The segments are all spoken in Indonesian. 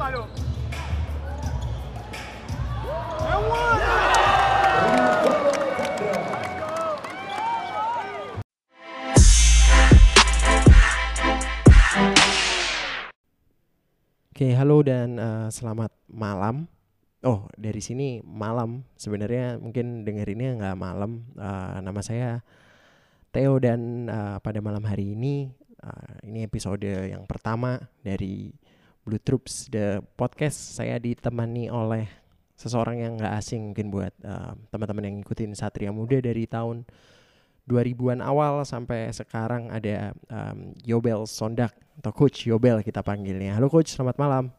Oke, halo dan uh, selamat malam. Oh, dari sini malam. Sebenarnya mungkin dengerinnya nggak malam. Uh, nama saya Theo dan uh, pada malam hari ini uh, ini episode yang pertama dari Blue Troops the podcast. Saya ditemani oleh seseorang yang nggak asing mungkin buat uh, teman-teman yang ngikutin Satria Muda dari tahun 2000-an awal sampai sekarang ada um, Yobel Sondak atau Coach Yobel kita panggilnya. Halo Coach, selamat malam.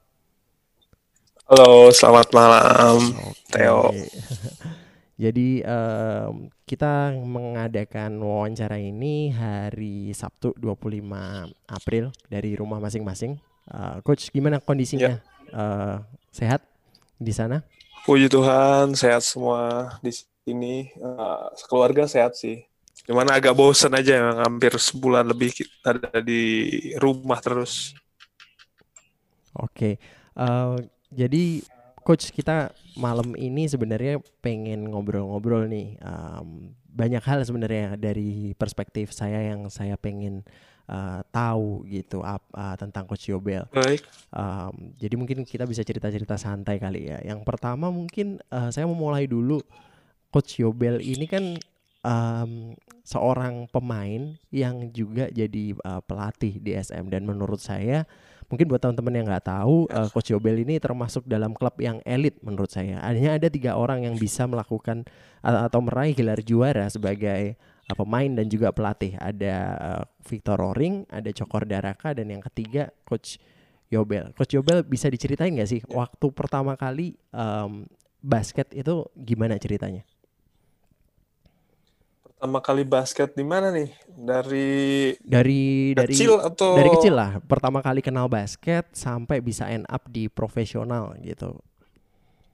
Halo, selamat malam, okay. Theo. Jadi um, kita mengadakan wawancara ini hari Sabtu 25 April dari rumah masing-masing. Uh, Coach, gimana kondisinya? Ya. Uh, sehat di sana? Puji Tuhan, sehat semua di sini. Uh, keluarga sehat sih. Cuman agak bosen aja yang hampir sebulan lebih ada di rumah terus. Oke, okay. uh, jadi coach kita malam ini sebenarnya pengen ngobrol-ngobrol nih um, banyak hal sebenarnya dari perspektif saya yang saya pengen uh, tahu gitu up, uh, tentang coach Yobel. Baik. Um, jadi mungkin kita bisa cerita-cerita santai kali ya. Yang pertama mungkin uh, saya mau mulai dulu coach Yobel ini kan um, seorang pemain yang juga jadi uh, pelatih di SM dan menurut saya mungkin buat teman-teman yang nggak tahu uh, Coach Yobel ini termasuk dalam klub yang elit menurut saya hanya ada tiga orang yang bisa melakukan atau meraih gelar juara sebagai uh, pemain dan juga pelatih ada uh, Victor Roring ada Cokor Daraka dan yang ketiga Coach Yobel Coach Yobel bisa diceritain nggak sih waktu pertama kali um, basket itu gimana ceritanya? pertama kali basket di mana nih? Dari dari dari kecil atau dari kecil lah. Pertama kali kenal basket sampai bisa end up di profesional gitu.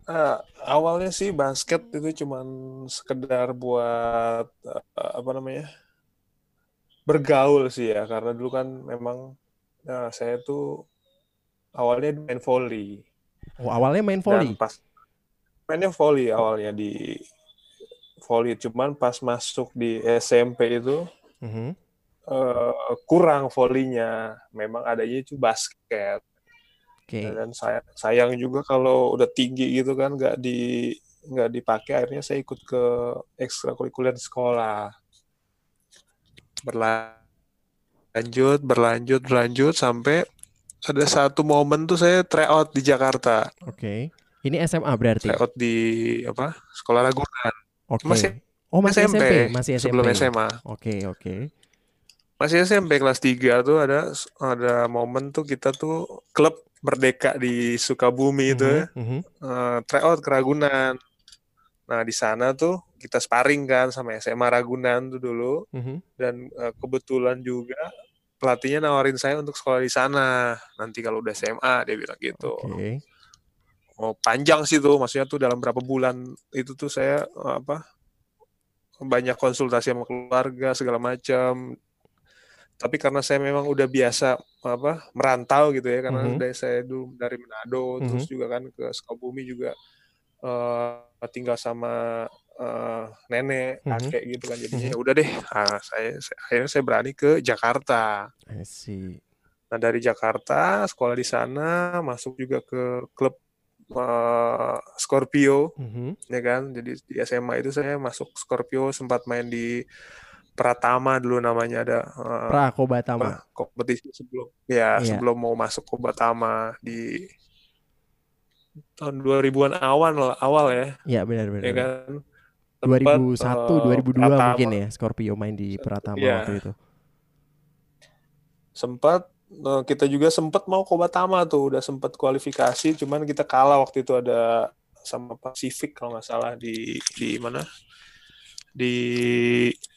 Uh, awalnya sih basket itu cuman sekedar buat uh, apa namanya? bergaul sih ya karena dulu kan memang uh, saya tuh awalnya main volley. Oh, awalnya main volley. Dan pas mainnya volley awalnya di volley cuman pas masuk di SMP itu mm-hmm. uh, kurang volleynya memang adanya itu basket okay. dan saya sayang juga kalau udah tinggi gitu kan nggak di nggak dipakai akhirnya saya ikut ke ekstrakurikuler sekolah berlanjut berlanjut berlanjut sampai ada satu momen tuh saya tryout di Jakarta. Oke. Okay. Ini SMA berarti. Tryout di apa? Sekolah Ragunan. Oke. Okay. Masih Oh masih SMP, SMP masih SMP. Sebelum SMA. Oke okay, oke. Okay. Masih SMP kelas 3 tuh ada ada momen tuh kita tuh klub merdeka di Sukabumi itu mm -hmm. uh, tryout ke Ragunan. Nah di sana tuh kita sparring kan sama SMA Ragunan tuh dulu mm -hmm. dan uh, kebetulan juga pelatihnya nawarin saya untuk sekolah di sana nanti kalau udah SMA dia bilang gitu. Okay. Oh panjang sih tuh maksudnya tuh dalam berapa bulan itu tuh saya apa banyak konsultasi sama keluarga segala macam tapi karena saya memang udah biasa apa merantau gitu ya karena mm -hmm. dari saya dulu dari Manado mm -hmm. terus juga kan ke Sukabumi juga uh, tinggal sama uh, nenek mm -hmm. kakek gitu kan jadinya mm -hmm. udah deh nah, saya, saya akhirnya saya berani ke Jakarta I see. nah dari Jakarta sekolah di sana masuk juga ke klub uh, Scorpio, mm-hmm. ya kan. Jadi di SMA itu saya masuk Scorpio, sempat main di Pratama dulu namanya ada. Uh, Prakobatama. Kompetisi sebelum, ya yeah. sebelum mau masuk Kobatama di tahun 2000-an awal awal ya. Iya benar-benar. Ya kan. 2001, uh, 2002 Pratama. mungkin ya Scorpio main di Pratama ya. waktu itu. Sempat Nah, kita juga sempat mau Kobatama tuh, udah sempat kualifikasi, cuman kita kalah waktu itu ada sama Pacific kalau nggak salah di di mana di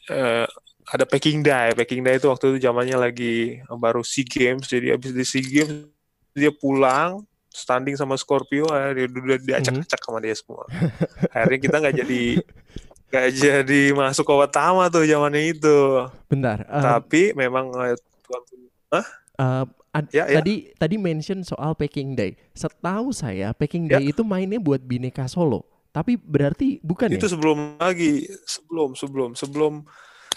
uh, ada Peking Day. Peking Day itu waktu itu zamannya lagi baru Sea Games, jadi abis di Sea Games dia pulang standing sama Scorpio, dia udah diacak-acak sama dia semua. Akhirnya kita nggak jadi nggak jadi masuk Kobatama tuh zamannya itu. Bentar. Uh... Tapi memang uh, tuan, Uh, ad- Ya, ya. tadi tadi mention soal Peking Day. Setahu saya Peking Ya. Day itu mainnya buat Bineka Solo. Tapi berarti bukan Itu ya? sebelum lagi, sebelum sebelum sebelum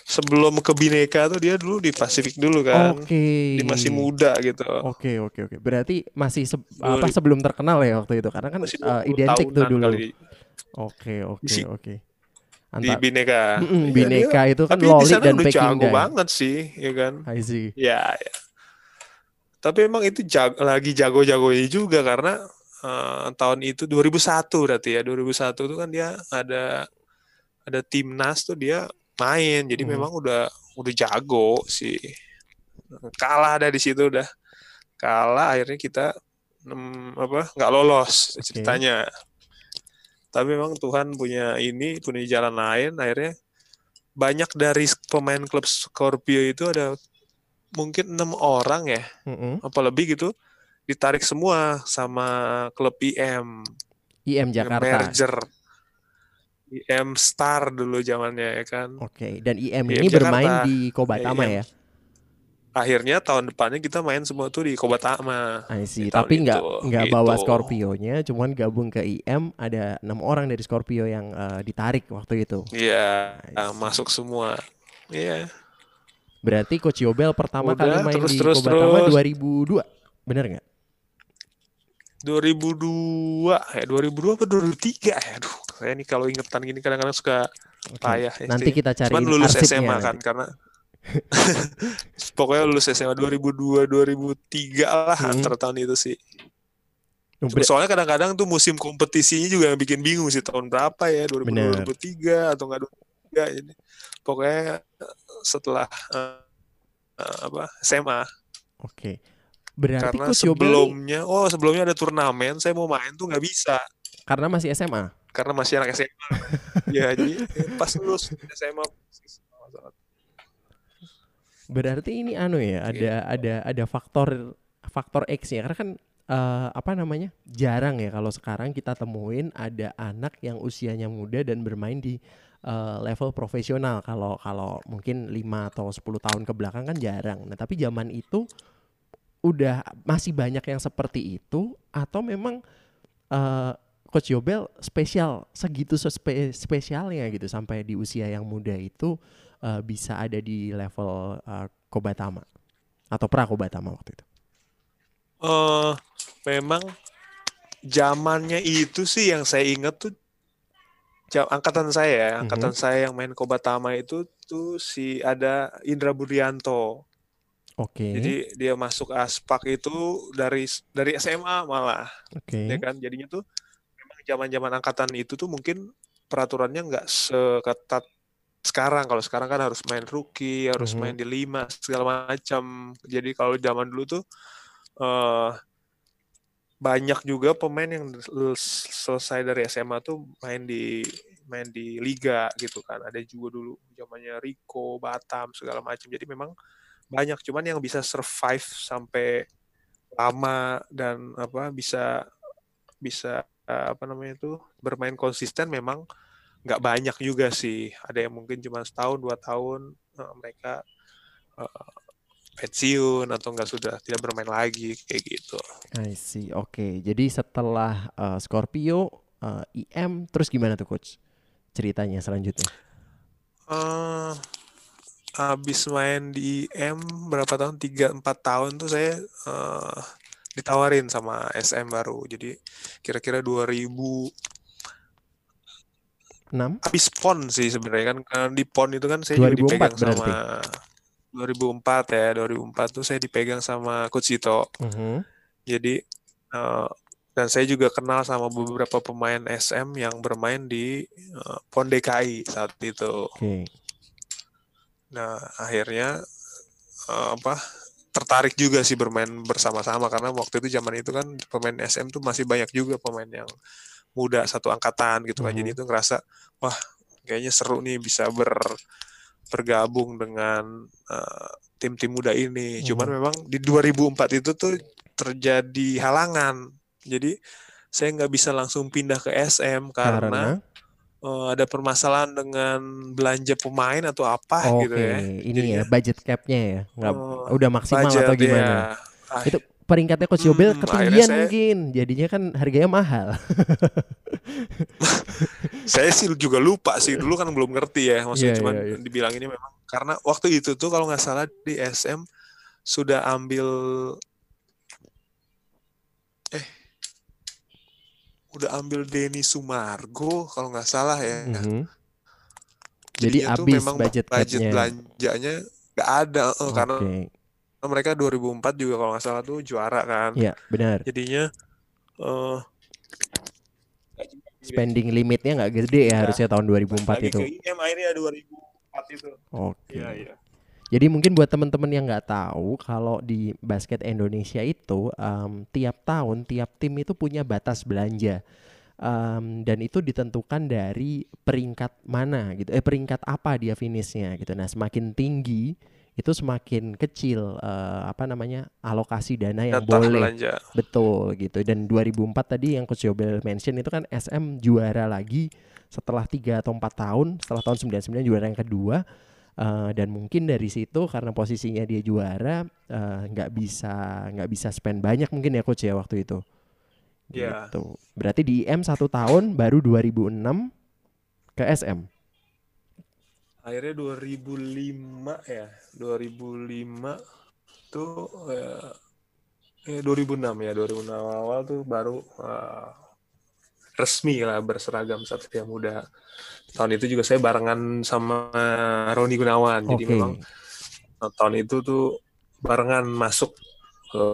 sebelum ke Bineka tuh dia dulu di Pasifik dulu kan. Oke. Dia masih muda gitu. Oke oke oke. Berarti masih se- apa sebelum terkenal ya waktu itu karena kan 20 identik tuh dulu. Oke oke Di- oke. di Bineka. Mm-mm, Iya, Bineka dia- itu kan tapi di Loli dan udah Peking jago banget sih, ya kan? I see. Ya, ya. Tapi emang itu jag- lagi jago-jagonya juga karena eh, tahun itu 2001 berarti ya. 2001 itu kan dia ada ada timnas tuh dia main. Jadi Mhm. memang udah udah jago sih. Kalah ada di situ udah. Kalah akhirnya kita mm, apa? nggak lolos Oke. ceritanya. Tapi memang Tuhan punya ini, punya jalan lain akhirnya banyak dari pemain klub Scorpio itu ada mungkin enam orang ya Mm-mm. apa lebih gitu ditarik semua sama klub IM IM Jakarta. merger IM Star dulu zamannya ya kan Oke. Dan IM IM ini bermain Jakarta. di Kobatama IM. ya. akhirnya tahun depannya kita main semua tuh di Kobatama I see. Tapi nggak nggak bawa gitu. Scorpio-nya, cuman gabung ke IM ada enam orang dari Scorpio yang eh, ditarik waktu itu. iya see. masuk semua iya Berarti Coach Yobel pertama Udah, kali main terus, di terus, Kobatama terus. 2002. Bener nggak? 2002 ya 2002 apa 2003 ya aduh saya nih kalau ingetan gini kadang-kadang suka Oke. payah ya Nanti sih. kita cari Cuman lulus arsipnya SMA nanti. kan karena pokoknya lulus SMA 2002 2003 lah Hmm. antara tahun itu sih. Soalnya kadang-kadang tuh musim kompetisinya juga yang bikin bingung sih tahun berapa ya 2002 Bener. 2003 atau enggak 2003 jadi pokoknya setelah eh, eh, apa SMA Oke. Berarti karena sebelumnya oh sebelumnya ada turnamen saya mau main tuh nggak bisa karena masih SMA. karena masih anak SMA ya jadi pas lulus SMA Berarti ini anu ya, ada ada ada faktor faktor X ya. Karena kan eh, apa namanya? Jarang ya kalau sekarang kita temuin ada anak yang usianya muda dan bermain di eh, level profesional. Kalau kalau mungkin 5 atau 10 tahun ke belakang kan jarang. Nah, tapi zaman itu udah masih banyak yang seperti itu atau memang eh, Coach Yobel spesial segitu sespe- spesialnya gitu sampai di usia yang muda itu eh, bisa ada di level eh, Kobatama atau pra Kobatama waktu itu. eh memang zamannya itu sih yang saya ingat tuh jam angkatan saya ya, angkatan saya yang main Kobatama itu tuh si ada Indra Buryanto. Oke. Jadi dia masuk Aspak itu dari dari SMA malah, Oke. ya kan? Jadinya tuh memang zaman-zaman angkatan itu tuh mungkin peraturannya nggak seketat sekarang. Kalau sekarang kan harus main rookie, harus Mhm. main di lima segala macam. Jadi kalau zaman dulu tuh eh banyak juga pemain yang selesai dari SMA tuh main di main di liga gitu kan. Ada juga dulu zamannya Rico, Batam segala macam. Jadi memang banyak cuman yang bisa survive sampai lama dan apa bisa bisa apa namanya itu bermain konsisten memang nggak banyak juga sih. Ada yang mungkin cuma setahun dua tahun eh, mereka eh, pensiun atau enggak sudah tidak bermain lagi kayak gitu. I see. Oke. Jadi setelah eh, Scorpio, eh, IM, terus gimana tuh coach? Ceritanya selanjutnya. eh habis main di M berapa tahun? Tiga empat tahun tuh saya eh, ditawarin sama SM baru. Jadi kira-kira 2000 6? habis PON sih sebenarnya kan karena di PON itu kan saya juga 2004 dipegang berarti? sama 2004 ya 2004 tuh saya dipegang sama Coach Sito Mhm. jadi eh, dan saya juga kenal sama beberapa pemain SM yang bermain di eh, PON DKI saat itu Oke. Nah akhirnya eh, apa tertarik juga sih bermain bersama-sama karena waktu itu zaman itu kan pemain SM tuh masih banyak juga pemain yang muda satu angkatan gitu kan Mhm. jadi itu ngerasa wah kayaknya seru nih bisa ber bergabung dengan eh, tim-tim muda ini cuman Mhm. memang di 2004 itu tuh terjadi halangan jadi saya nggak bisa langsung pindah ke SM karena, Karena eh, ada permasalahan dengan belanja pemain atau apa oke, gitu ya ini Jadinya, ya budget cap-nya ya. Nggak eh, udah maksimal budget atau gimana? ya Itu peringkatnya Coach Yobel Hmm, ketinggian saya- mungkin. Jadinya kan harganya mahal. saya sih juga lupa sih dulu kan belum ngerti ya maksudnya Iya, cuman iya, iya. dibilang ini memang karena waktu itu tuh kalau nggak salah di SM sudah ambil eh udah ambil Denny Sumargo kalau nggak salah ya Mhm. Jadi Jadinya tuh habis memang budget budget belanjanya nggak ada eh, karena Oke. mereka 2004 juga kalau nggak salah tuh juara kan Iya, benar. jadinya eh Spending limitnya nggak gede ya Iya. harusnya tahun 2004 lagi itu. ke IM akhirnya 2004 itu Oke. iya iya Jadi mungkin buat teman-teman yang nggak tahu kalau di basket Indonesia itu em, tiap tahun tiap tim itu punya batas belanja Em, dan itu ditentukan dari peringkat mana gitu eh peringkat apa dia finishnya gitu. Nah semakin tinggi itu semakin kecil eh, apa namanya alokasi dana yang Data boleh belanja betul gitu. Dan 2004 tadi yang Coach Yobel mention itu kan SM juara lagi setelah tiga atau empat tahun setelah tahun 99 juara yang kedua Eh, dan mungkin dari situ karena posisinya dia juara eh, nggak bisa nggak bisa spend banyak mungkin ya coach ya waktu itu. Iya. gitu. Berarti di IM satu tahun baru 2006 ke SM akhirnya 2005 ya 2005 tuh eh, eh 2006 ya 2006 awal tuh baru eh, resmi lah berseragam Satria Muda. Tahun itu juga saya barengan sama Roni Gunawan. Jadi oke. memang eh, tahun itu tuh barengan masuk ke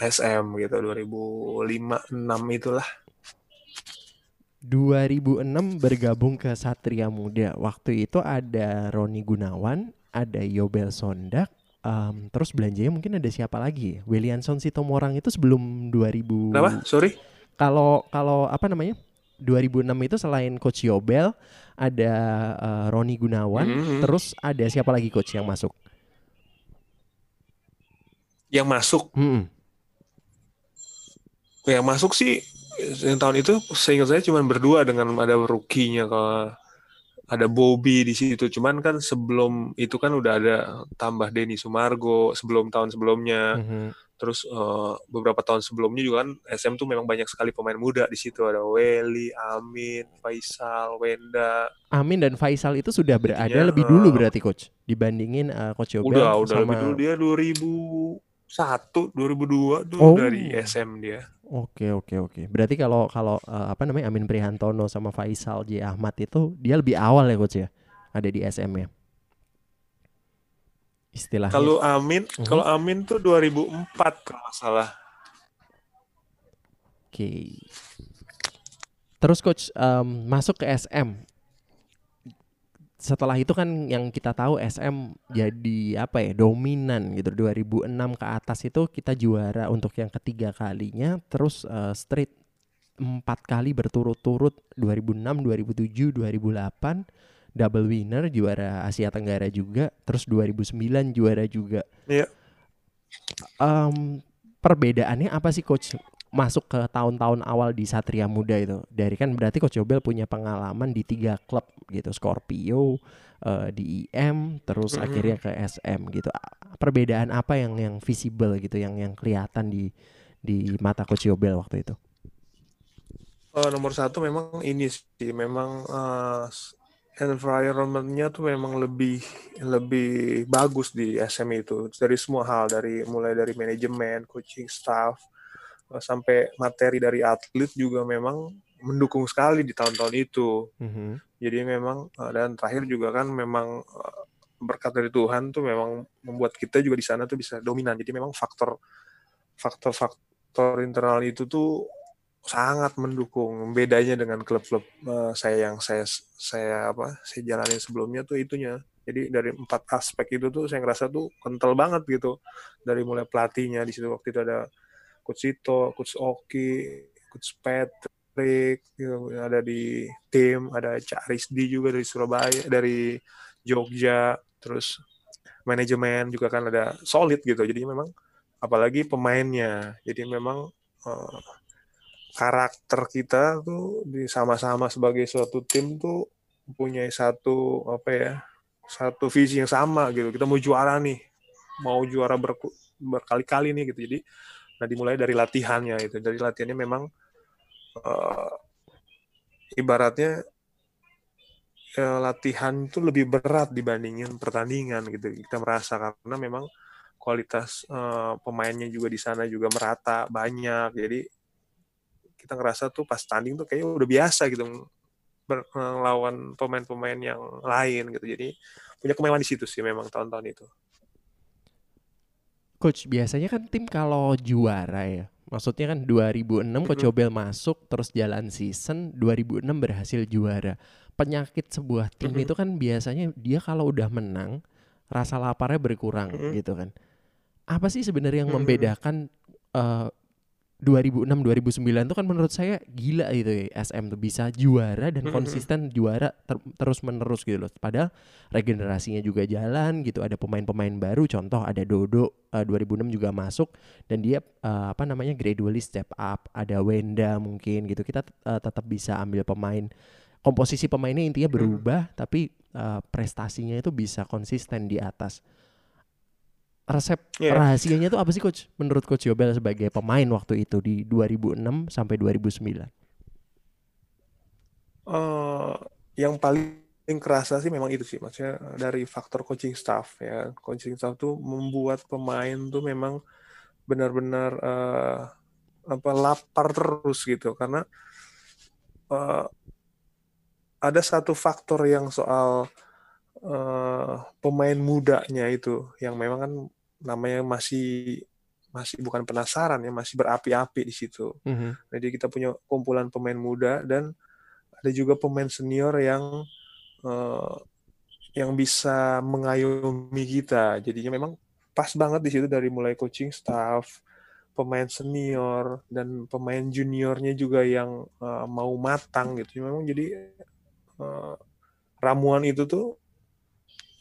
SM gitu 2005 6 itulah. 2006 bergabung ke Satria Muda. Waktu itu ada Roni Gunawan ada Yobel Sondak em, terus belanjanya mungkin ada siapa lagi? Williamson Sitomorang itu sebelum 2000 kenapa? Sorry kalau kalau apa namanya 2006 itu selain coach Yobel ada eh, Roni Gunawan Mhm. terus ada siapa lagi coach yang masuk yang masuk Mm-mm. yang masuk sih yang tahun itu seingat saya cuma berdua dengan ada rookie-nya kalau ada Bobby di situ cuman kan sebelum itu kan udah ada tambah Denny Sumargo sebelum tahun sebelumnya Mhm. Terus eh, beberapa tahun sebelumnya juga kan SM tuh memang banyak sekali pemain muda di situ. Ada Welly, Amin, Faisal, Wenda. Amin dan Faisal itu sudah berada Jadinya, lebih dulu eh, berarti coach? Dibandingin eh, coach Yobel udah udah sama lebih dulu. Dia 2001 2002 tuh Oh. dari SM dia. Oke oke oke. Berarti kalau kalau eh, apa namanya Amin Prihantono sama Faisal J. Ahmad itu dia lebih awal ya coach ya? Ada di SM ya. Istilahnya. Kalau Amin, Mhm. kalau Amin tuh 2004 kalau nggak salah. Oke. Terus coach em, masuk ke SM. Setelah itu kan yang kita tahu SM jadi apa ya dominan gitu 2006 ke atas itu kita juara untuk yang ketiga kalinya terus eh, straight empat kali berturut-turut 2006, 2007, 2008 double winner juara Asia Tenggara juga terus 2009 juara juga. Iya. Em, perbedaannya apa sih coach masuk ke tahun-tahun awal di Satria Muda itu dari kan berarti coach Yobel punya pengalaman di tiga klub gitu Scorpio eh, di IM terus Mhm. akhirnya ke SM gitu perbedaan apa yang yang visible gitu yang yang kelihatan di di mata coach Yobel waktu itu Eh, nomor satu memang ini sih, memang eh, environment-nya tuh memang lebih lebih bagus di SM itu dari semua hal dari mulai dari manajemen, coaching staff eh, sampai materi dari atlet juga memang mendukung sekali di tahun-tahun itu. Mhm. Jadi memang eh, dan terakhir juga kan memang eh, berkat dari Tuhan tuh memang membuat kita juga di sana tuh bisa dominan. Jadi memang faktor faktor-faktor internal itu tuh sangat mendukung. Bedanya dengan klub-klub eh, saya yang saya saya apa saya jalanin sebelumnya tuh itunya. Jadi dari empat aspek itu tuh saya ngerasa tuh kental banget gitu. Dari mulai pelatihnya di situ waktu itu ada Coach Sito, Coach Oki, Coach Patrick, gitu. ada di tim, ada Cak Rizdi juga dari Surabaya, dari Jogja, terus manajemen juga kan ada solid gitu. Jadi memang apalagi pemainnya. Jadi memang eh, karakter kita tuh di sama-sama sebagai suatu tim tuh punya satu apa ya satu visi yang sama gitu. Kita mau juara nih mau juara ber, berkali-kali nih gitu. Jadi nah dimulai dari latihannya itu dari latihannya memang uh, ibaratnya uh, latihan itu lebih berat dibandingin pertandingan gitu. Kita merasa karena memang kualitas uh, pemainnya juga di sana juga merata banyak. Jadi kita ngerasa tuh pas tanding tuh kayaknya udah biasa gitu melawan pemain-pemain yang lain gitu. Jadi punya kemewahan di situ sih memang tahun-tahun itu. Coach, biasanya kan tim kalau juara ya, maksudnya kan 2006 Coach Obel masuk terus jalan season 2006 berhasil juara. Penyakit sebuah tim itu kan biasanya dia kalau udah menang rasa laparnya berkurang gitu kan. Apa sih sebenarnya yang membedakan uh, 2006 2009 itu kan menurut saya gila gitu ya SM tuh bisa juara dan konsisten juara ter terus menerus gitu loh. Padahal regenerasinya juga jalan gitu. Ada pemain-pemain baru contoh ada Dodo uh, eh, 2006 juga masuk dan dia uh, apa namanya gradually step up. Ada Wenda mungkin gitu. Kita uh, tetap bisa ambil pemain komposisi pemainnya intinya berubah hmm. tapi uh, prestasinya itu bisa konsisten di atas resep yeah. rahasianya itu apa sih coach? Menurut coach Yobel sebagai pemain waktu itu di 2006 sampai 2009 uh, yang paling kerasa sih memang itu sih maksudnya dari faktor coaching staff ya. Coaching staff tuh membuat pemain tuh memang benar-benar uh, apa lapar terus gitu. Karena uh, ada satu faktor yang soal uh, pemain mudanya itu yang memang kan namanya masih masih bukan penasaran ya masih berapi-api di situ. Mm-hmm. Jadi kita punya kumpulan pemain muda dan ada juga pemain senior yang uh, yang bisa mengayomi kita. Jadinya memang pas banget di situ dari mulai coaching staff, pemain senior dan pemain juniornya juga yang uh, mau matang gitu. Memang jadi uh, ramuan itu tuh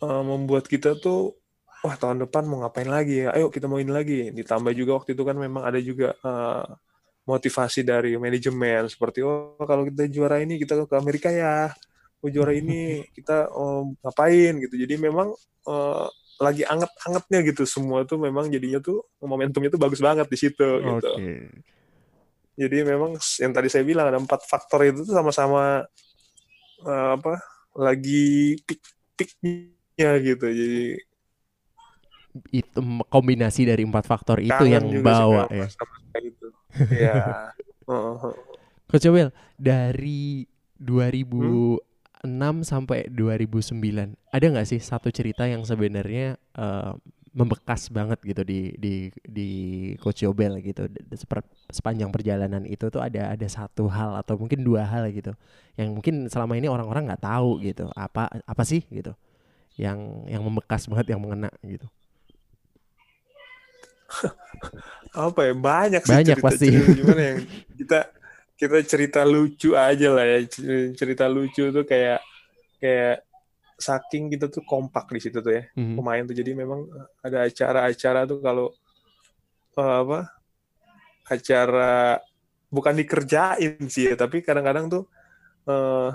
uh, membuat kita tuh wah tahun depan mau ngapain lagi ya? Ayo kita mau ini lagi. Ditambah juga waktu itu kan memang ada juga uh, motivasi dari manajemen. Seperti oh kalau kita juara ini kita ke Amerika ya. Oh juara ini kita oh, ngapain gitu. Jadi memang uh, lagi anget-angetnya gitu. Semua tuh memang jadinya tuh momentumnya tuh bagus banget di situ okay. gitu jadi memang yang tadi saya bilang ada empat faktor itu tuh sama-sama uh, apa lagi pik-piknya gitu. Jadi itu kombinasi dari empat faktor itu Kangen yang bawa ya. Itu. ya. Coach Will, dari 2006 hmm? sampai 2009 ada nggak sih satu cerita yang sebenarnya uh, membekas banget gitu di di di Coach Yobel gitu sepanjang perjalanan itu tuh ada ada satu hal atau mungkin dua hal gitu yang mungkin selama ini orang-orang nggak tahu gitu apa apa sih gitu yang yang membekas banget yang mengena gitu apa ya? Banyak sih banyak cerita, pasti. cerita, gimana yang kita kita cerita lucu aja lah ya. Cerita lucu tuh kayak kayak saking kita tuh kompak di situ tuh ya mm-hmm. pemain tuh. Jadi memang ada acara-acara tuh kalau uh, apa acara bukan dikerjain sih ya tapi kadang-kadang tuh uh,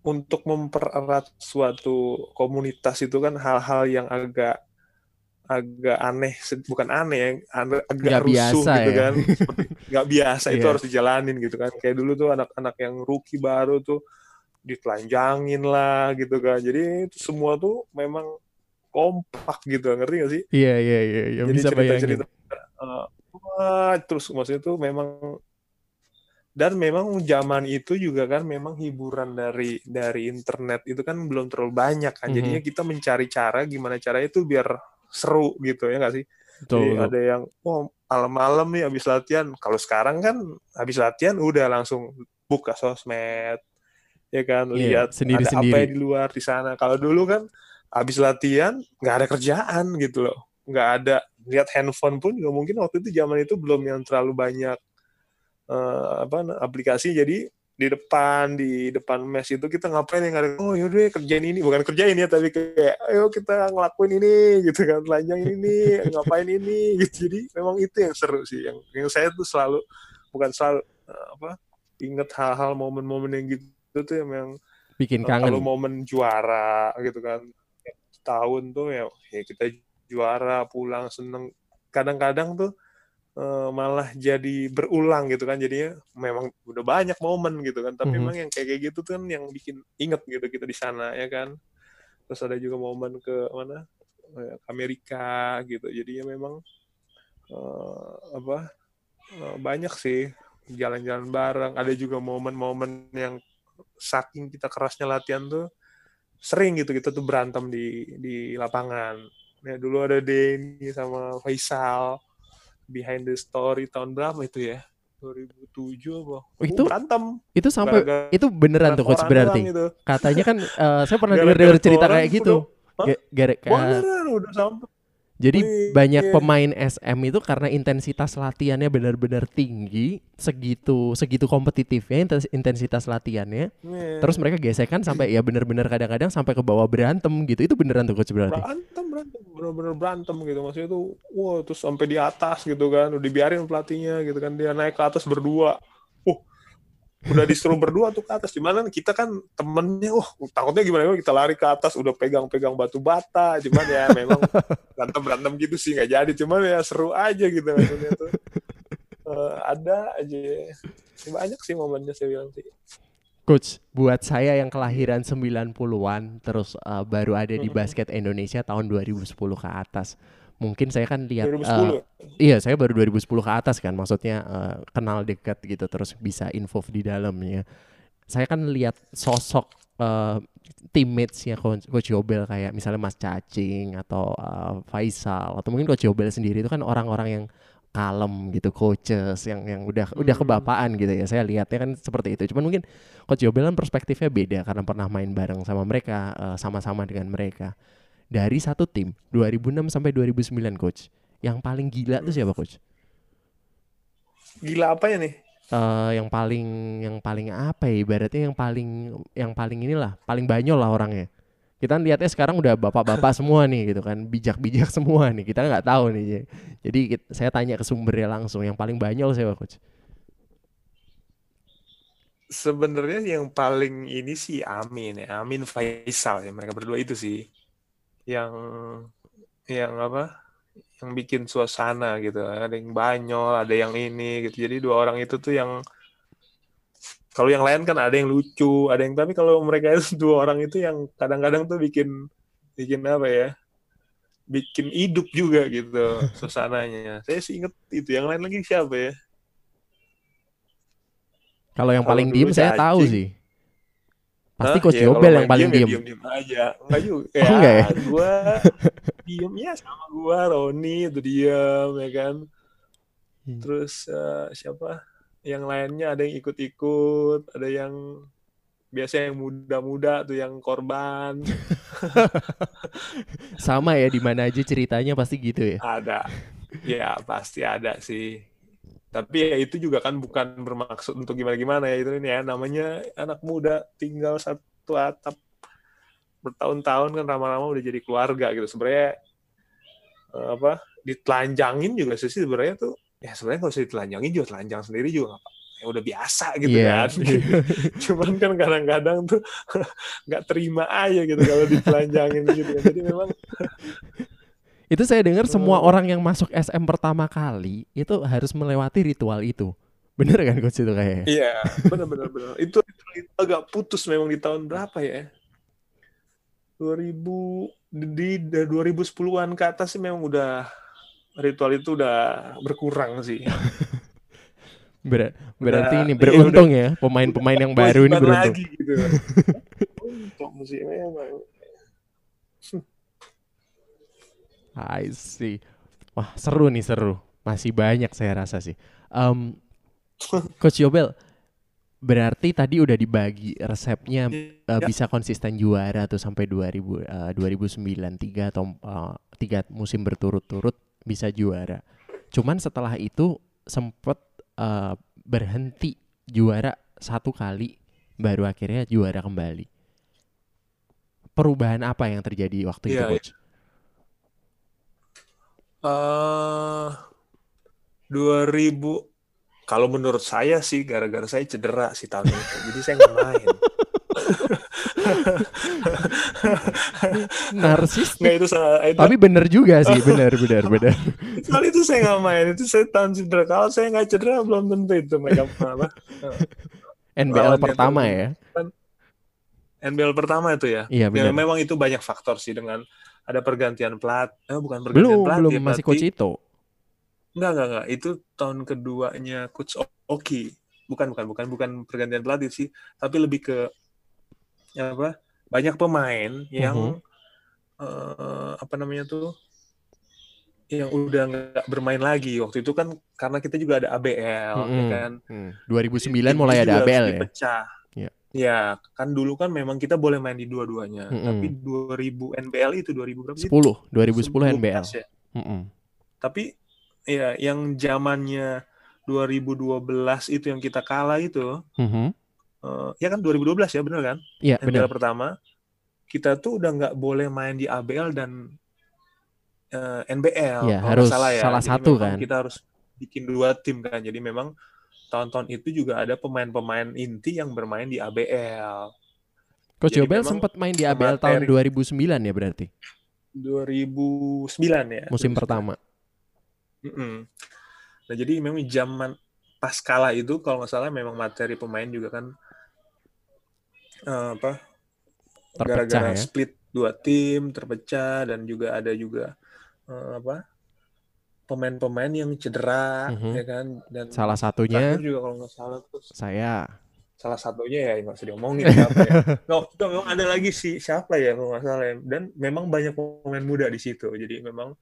untuk mempererat suatu komunitas itu kan hal-hal yang agak agak aneh bukan aneh ya agak gak rusuh biasa, gitu ya? kan. Nggak biasa itu yeah. harus dijalanin gitu kan. Kayak dulu tuh anak-anak yang rookie baru tuh ditelanjangin lah gitu kan. Jadi itu semua tuh memang kompak gitu ngerti gak sih? Iya iya iya ya, jadi bisa cerita cerita uh, wah, terus maksudnya tuh memang dan memang zaman itu juga kan memang hiburan dari dari internet itu kan belum terlalu banyak kan. Mm -hmm. jadinya kita mencari cara gimana caranya itu biar seru gitu ya nggak sih? Betul, Jadi betul. ada yang oh malam-malam nih habis latihan. Kalau sekarang kan habis latihan udah langsung buka sosmed, ya kan yeah, lihat sendiri, ada sendiri. apa yang di luar di sana. Kalau dulu kan habis latihan nggak ada kerjaan gitu loh, nggak ada lihat handphone pun juga mungkin waktu itu zaman itu belum yang terlalu banyak uh, apa aplikasi jadi di depan di depan mes itu kita ngapain yang ada oh yaudah kerjain ini. Bukan kerjain ya tapi kayak ayo kita ngelakuin ini gitu kan. Telanjang ini ngapain ini? gitu. Jadi memang itu yang seru sih. Yang yang saya tuh selalu bukan selalu uh, apa inget hal-hal momen-momen yang gitu tuh yang, yang bikin kangen. kalau momen juara gitu kan. Tahun tuh ya, ya kita juara pulang seneng. Kadang-kadang tuh uh, malah jadi berulang gitu kan. Jadinya memang udah banyak momen gitu kan. Tapi mm -hmm. memang yang kayak gitu tuh kan yang bikin inget gitu kita di sana ya kan. Terus ada juga momen ke mana? Ke Amerika gitu. Jadinya memang uh, apa uh, banyak sih jalan-jalan bareng. Ada juga momen-momen yang saking kita kerasnya latihan tuh sering gitu kita tuh berantem di di lapangan. Ya dulu ada Denny sama Faisal behind the story tahun berapa itu ya? 2007 apa? Oh, itu berantem. Itu sampai Gara -gara itu beneran tuh coach berarti. Gitu. Katanya kan uh, saya pernah dengar cerita kayak gitu. Gara-gara udah sampai jadi Wih, banyak iya. pemain SM itu karena intensitas latihannya benar-benar tinggi, segitu segitu kompetitifnya intensitas latihannya. Iya. Terus mereka gesekan sampai ya benar-benar kadang-kadang sampai ke bawah berantem gitu. Itu beneran tuh coach berarti. Berantem, berantem, benar-benar berantem gitu. Maksudnya tuh wow, terus sampai di atas gitu kan, udah dibiarin pelatihnya gitu kan dia naik ke atas berdua. Udah disuruh berdua tuh ke atas. Cuman kita kan temennya oh takutnya gimana? Kita lari ke atas udah pegang-pegang batu bata. Cuman ya memang berantem berantem gitu sih nggak jadi. Cuman ya seru aja gitu maksudnya tuh. Uh, ada aja. Banyak sih momennya saya bilang sih. Coach, buat saya yang kelahiran 90-an terus uh, baru ada di basket Indonesia tahun 2010 ke atas mungkin saya kan lihat uh, iya saya baru 2010 ke atas kan maksudnya uh, kenal dekat gitu terus bisa info di dalamnya. Saya kan lihat sosok uh, teammatesnya coach, coach Yobel kayak misalnya Mas Cacing atau uh, Faisal atau mungkin coach Yobel sendiri itu kan orang-orang yang kalem gitu coaches yang yang udah hmm. udah kebapaan gitu ya. Saya lihatnya kan seperti itu. Cuman mungkin coach Yobel kan perspektifnya beda karena pernah main bareng sama mereka sama-sama uh, dengan mereka dari satu tim 2006 sampai 2009 coach. Yang paling gila tuh siapa coach? Gila apa ya nih? Uh, yang paling yang paling apa ya ibaratnya yang paling yang paling inilah paling banyol lah orangnya kita lihatnya sekarang udah bapak-bapak semua nih gitu kan bijak-bijak semua nih kita nggak tahu nih jadi kita, saya tanya ke sumbernya langsung yang paling banyol siapa coach sebenarnya yang paling ini sih Amin ya Amin Faisal ya mereka berdua itu sih yang yang apa yang bikin suasana gitu. Ada yang banyol ada yang ini gitu. Jadi dua orang itu tuh yang kalau yang lain kan ada yang lucu ada yang tapi kalau mereka itu dua orang itu yang kadang-kadang tuh bikin bikin apa ya bikin hidup juga gitu suasananya. Saya sih inget itu. Yang lain lagi siapa ya? Kalau yang paling diem saya tahu sih Pasti? Coach ya, Yobel yang paling diem. Ya diem, diem aja. Enggak juga. Ya, oh, enggak ya? Gua diem ya sama gua, Roni itu diem ya kan. Hmm. Terus uh, siapa? Yang lainnya ada yang ikut-ikut, ada yang biasa yang muda-muda tuh yang korban. sama ya di mana aja ceritanya pasti gitu ya. Ada. Ya, pasti ada sih tapi ya itu juga kan bukan bermaksud untuk gimana-gimana ya itu ini ya. Namanya anak muda tinggal satu atap. Bertahun-tahun kan lama-lama udah jadi keluarga gitu. Sebenarnya eh, apa ditelanjangin juga sih sebenarnya tuh. Ya sebenarnya kalau usah ditelanjangin juga telanjang sendiri juga apa ya udah biasa gitu yeah. kan. Cuman kan kadang-kadang tuh nggak terima aja gitu kalau ditelanjangin gitu kan. jadi memang Itu saya dengar hmm. semua orang yang masuk SM pertama kali itu harus melewati ritual itu. Bener kan coach itu kayaknya? Iya, bener bener bener. Itu, itu agak putus memang di tahun berapa ya? 2000 di 2010-an ke atas sih memang udah ritual itu udah berkurang sih. Ber berarti udah, ini iya, beruntung ya pemain-pemain yang baru ini beruntung. Lagi gitu. Untung sih memang. I see. Wah seru nih seru. Masih banyak saya rasa sih. Um, Coach Yobel, berarti tadi udah dibagi resepnya uh, bisa konsisten juara tuh sampai 2000 uh, 2009 tiga atau uh, tiga musim berturut-turut bisa juara. Cuman setelah itu sempet uh, berhenti juara satu kali baru akhirnya juara kembali. Perubahan apa yang terjadi waktu yeah, itu, iya. coach? Uh, eh, 2000 kalau menurut saya sih gara-gara saya cedera sih tahun itu. Jadi saya nggak main. narsis nggak itu salah itu tapi bener juga sih bener bener bener. Kali itu saya nggak main. Itu saya tahun cedera. Kalau saya nggak cedera belum tentu itu mereka apa NBL Lawannya pertama tuh- ya. NBL pertama itu ya? Iya Ya, bener. memang itu banyak faktor sih dengan ada pergantian plat eh bukan pergantian belum pelatih belum ya, masih coach itu Enggak, enggak, enggak. Itu tahun keduanya Coach Oki. Bukan, bukan, bukan, bukan pergantian pelatih sih, tapi lebih ke ya apa? Banyak pemain yang Mhm. eh, apa namanya tuh yang udah nggak bermain lagi waktu itu kan karena kita juga ada ABL ya Mm-mm. kan Hmm, 2009 Tim mulai ada ABL ya dipecah. Ya, kan dulu kan memang kita boleh main di dua-duanya. Mm-mm. Tapi 2000 NBL itu 2000 berapa sih? 10 2010 NBL 11 ya. Mm-mm. Tapi ya yang zamannya 2012 itu yang kita kalah itu Mhm. eh, ya kan 2012 ya bener kan? Iya NBL benar pertama kita tuh udah nggak boleh main di ABL dan eh, NBL nggak harus salah ya. salah Jadi satu kan. Kita harus bikin dua tim kan. Jadi memang tahun-tahun itu juga ada pemain-pemain inti yang bermain di ABL. Coach memang sempat main di ABL tahun materi- 2009 ya berarti 2009 ya. musim 2009. pertama Mm-mm. Nah jadi memang zaman pas kalah itu kalau nggak salah memang materi pemain juga kan eh, apa Terpecah gara-gara ya. split dua tim terpecah dan juga ada juga eh, apa pemain-pemain yang cedera Mhm. ya kan dan salah satunya juga kalau nggak salah tuh saya salah satunya ya nggak usah diomongin siapa ya. Itu memang ada lagi si siapa ya kalau nggak salah ya. Dan memang banyak pemain muda di situ. Jadi memang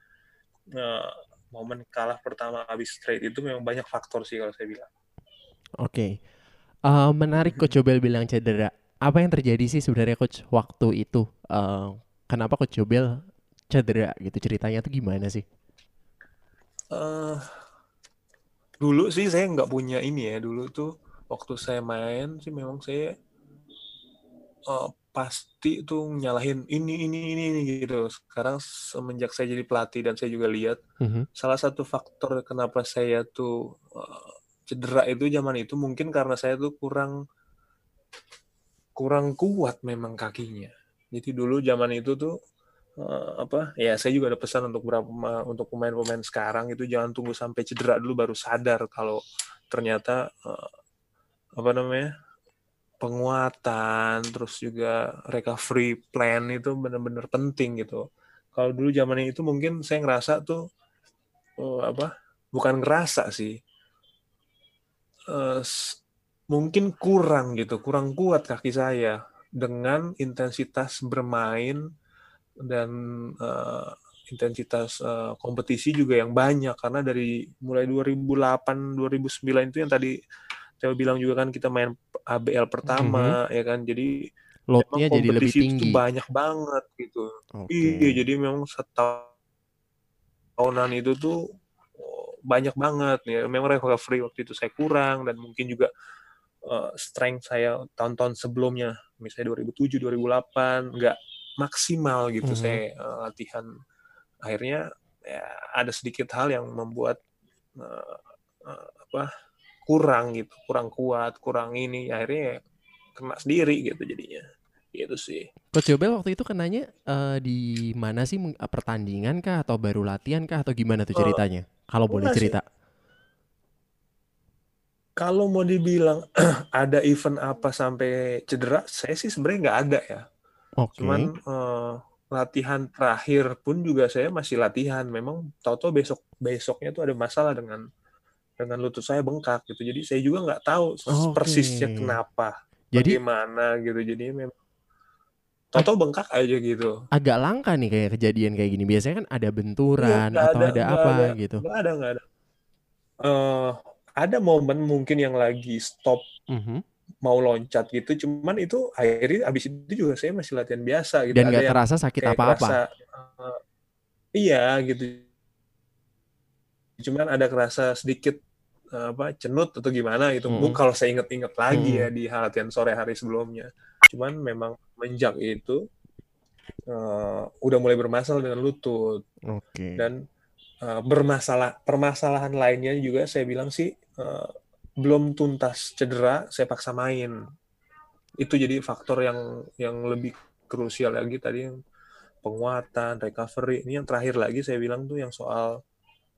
eh, momen kalah pertama habis trade itu memang banyak faktor sih kalau saya bilang. Oke. Eh, menarik Coach Jobel bilang cedera. Apa yang terjadi sih sebenarnya Coach waktu itu? Eh, kenapa Coach Jobel cedera gitu? Ceritanya tuh gimana sih? Eh dulu sih saya nggak punya ini ya. Dulu tuh waktu saya main sih memang saya eh, pasti tuh nyalahin ini ini ini ini gitu. Sekarang semenjak saya jadi pelatih dan saya juga lihat Mhm. salah satu faktor kenapa saya tuh uh, cedera itu zaman itu mungkin karena saya tuh kurang kurang kuat memang kakinya. Jadi dulu zaman itu tuh uh, apa ya saya juga ada pesan untuk beberapa pema- untuk pemain-pemain sekarang itu jangan tunggu sampai cedera dulu baru sadar kalau ternyata uh, apa namanya penguatan terus juga recovery plan itu benar-benar penting gitu. Kalau dulu zamannya itu mungkin saya ngerasa tuh oh, apa bukan ngerasa sih s- mungkin kurang gitu kurang kuat kaki saya dengan intensitas bermain dan eh, intensitas eh, kompetisi juga yang banyak karena dari mulai 2008 2009 itu yang tadi Theo bilang juga kan kita main ABL pertama ya kan jadi memang jadi lebih kompetisi itu tinggi. banyak banget gitu Oke. Iya, jadi memang setahunan itu tuh oh, banyak banget ya. Memang recovery waktu itu saya kurang dan mungkin juga eh, strength saya tahun-tahun sebelumnya, misalnya 2007, 2008 nggak maksimal gitu Mhm. saya eh, latihan. Akhirnya ya, ada sedikit hal yang membuat eh, eh, apa kurang gitu, kurang kuat, kurang ini. Akhirnya ya kena sendiri gitu jadinya. Gitu sih. Coach Jobel waktu itu kenanya eh, di mana sih pertandingan kah atau baru latihan kah atau gimana tuh ceritanya? Kalau boleh enggak sih. cerita. Kalau mau dibilang ada event apa sampai cedera, saya sih sebenarnya nggak ada ya. Oke. Cuman eh, latihan terakhir pun juga saya masih latihan. Memang tahu-tahu besok besoknya tuh ada masalah dengan dengan lutut saya bengkak gitu. Jadi saya juga nggak tahu Oke. persisnya kenapa, Jadi bagaimana gitu. Jadi memang tahu-tahu bengkak aja gitu. agak langka nih kayak kejadian kayak gini. Biasanya kan ada benturan nggak atau ada, ada apa ada, gitu. nggak ada, nggak ada. Eh, ada momen mungkin yang lagi stop Mhm. Mau loncat gitu cuman itu akhirnya abis itu juga saya masih latihan biasa gitu Dan ada nggak yang kerasa sakit apa-apa. kerasa eh, iya gitu cuman ada kerasa sedikit eh, apa cenut atau gimana gitu. Bu, kalau saya inget-inget lagi Mm-mm. ya di latihan sore hari sebelumnya cuman memang menjak itu eh, udah mulai bermasalah dengan lutut Oke. dan uh, bermasalah permasalahan lainnya juga saya bilang sih uh, belum tuntas cedera saya paksa main itu jadi faktor yang yang lebih krusial lagi tadi yang penguatan, recovery. Ini yang terakhir lagi saya bilang tuh yang soal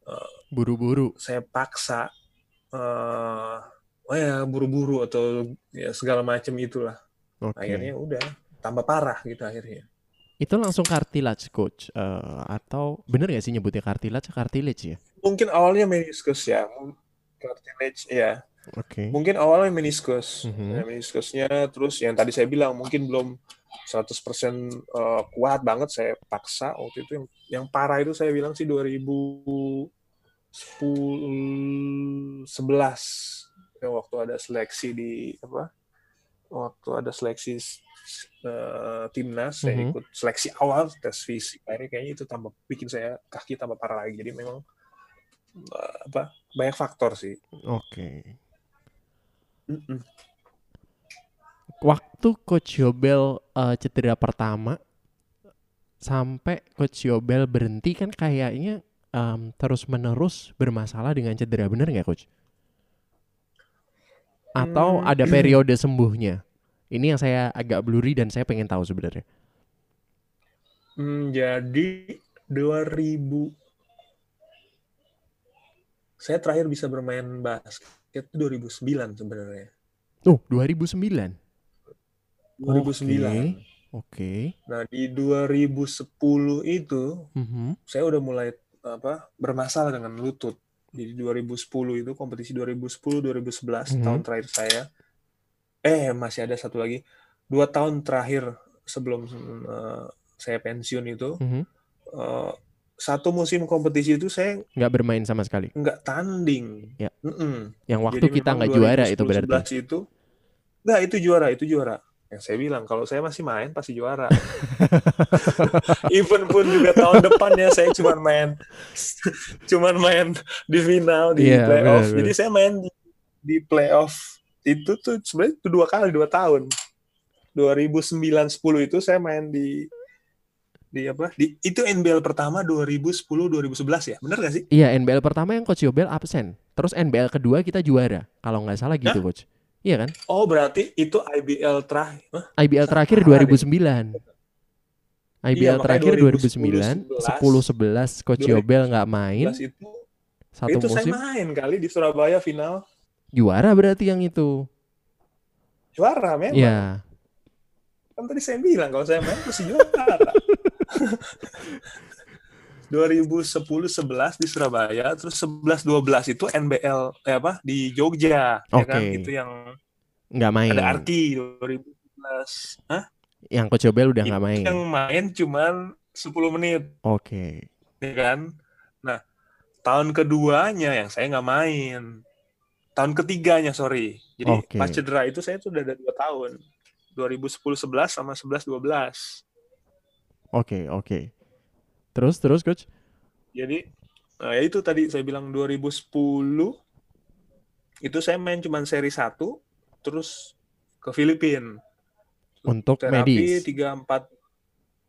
uh, buru-buru. Saya paksa uh, oh ya buru-buru atau ya segala macam itulah. Okay. Akhirnya udah tambah parah gitu akhirnya. Itu langsung cartilage coach uh, atau bener gak sih nyebutnya cartilage cartilage ya? Mungkin awalnya meniscus ya. Cartilage ya. Oke. Okay. Mungkin awalnya meniscus. Mm -hmm. ya, meniskusnya terus yang tadi saya bilang mungkin belum 100% uh, kuat banget saya paksa waktu itu yang yang parah itu saya bilang sih 2010 11 yang waktu ada seleksi di apa waktu ada seleksi uh, timnas mm -hmm. saya mhm. ikut seleksi awal tes fisik akhirnya kayaknya itu tambah bikin saya kaki tambah parah lagi jadi memang uh, apa banyak faktor sih oke okay. Waktu Coach Yobel uh, cedera pertama sampai Coach Yobel berhenti kan kayaknya um, terus menerus bermasalah dengan cedera bener nggak Coach? Atau hmm. ada periode sembuhnya? Ini yang saya agak blurry dan saya pengen tahu sebenarnya. Hmm, jadi 2000 saya terakhir bisa bermain basket itu 2009 sebenarnya. Oh, 2009. 2009. Oke. Okay. Nah di 2010 itu mm -hmm. saya udah mulai apa bermasalah dengan lutut. Di 2010 itu kompetisi 2010 2011 mm -hmm. tahun terakhir saya. Eh masih ada satu lagi dua tahun terakhir sebelum uh, saya pensiun itu mm -hmm. uh, satu musim kompetisi itu saya nggak bermain sama sekali. Nggak tanding. Ya. Mm -mm. Yang waktu Jadi kita nggak juara itu berarti. Itu nggak itu juara itu juara yang saya bilang kalau saya masih main pasti juara even pun juga tahun depannya saya cuma main cuma main di final di yeah, playoff bener, jadi saya main di, di playoff itu tuh sebenarnya dua kali dua tahun 2009 10 itu saya main di di apa di itu NBL pertama 2010 2011 ya benar gak sih iya NBL pertama yang coach Yobel absen terus NBL kedua kita juara kalau nggak salah gitu Hah? coach Iya kan? Oh, berarti itu IBL terakhir. IBL terakhir 2009. IBL iya, terakhir 2009, 10 11 Coach Yobel nggak main. Itu, satu itu musim. saya main kali di Surabaya final. Juara berarti yang itu. Juara memang. Iya. Kan tadi saya bilang kalau saya main pasti juara. 2010 11 di Surabaya, terus 11 12 itu NBL eh apa di Jogja, okay. ya kan? Itu yang nggak main. Ada Arki 2011. Hah? Yang Coach Jobel udah nggak main. Yang main cuman 10 menit. Oke. Okay. Ya kan? Nah, tahun keduanya yang saya nggak main. Tahun ketiganya, sorry. Jadi okay. pas cedera itu saya sudah ada dua tahun. 2010 11 sama 11 12. Oke, okay, oke. Okay. Terus terus coach? Jadi nah ya itu tadi saya bilang 2010 itu saya main cuma seri 1 terus ke Filipina. Untuk terapi medis. 3 4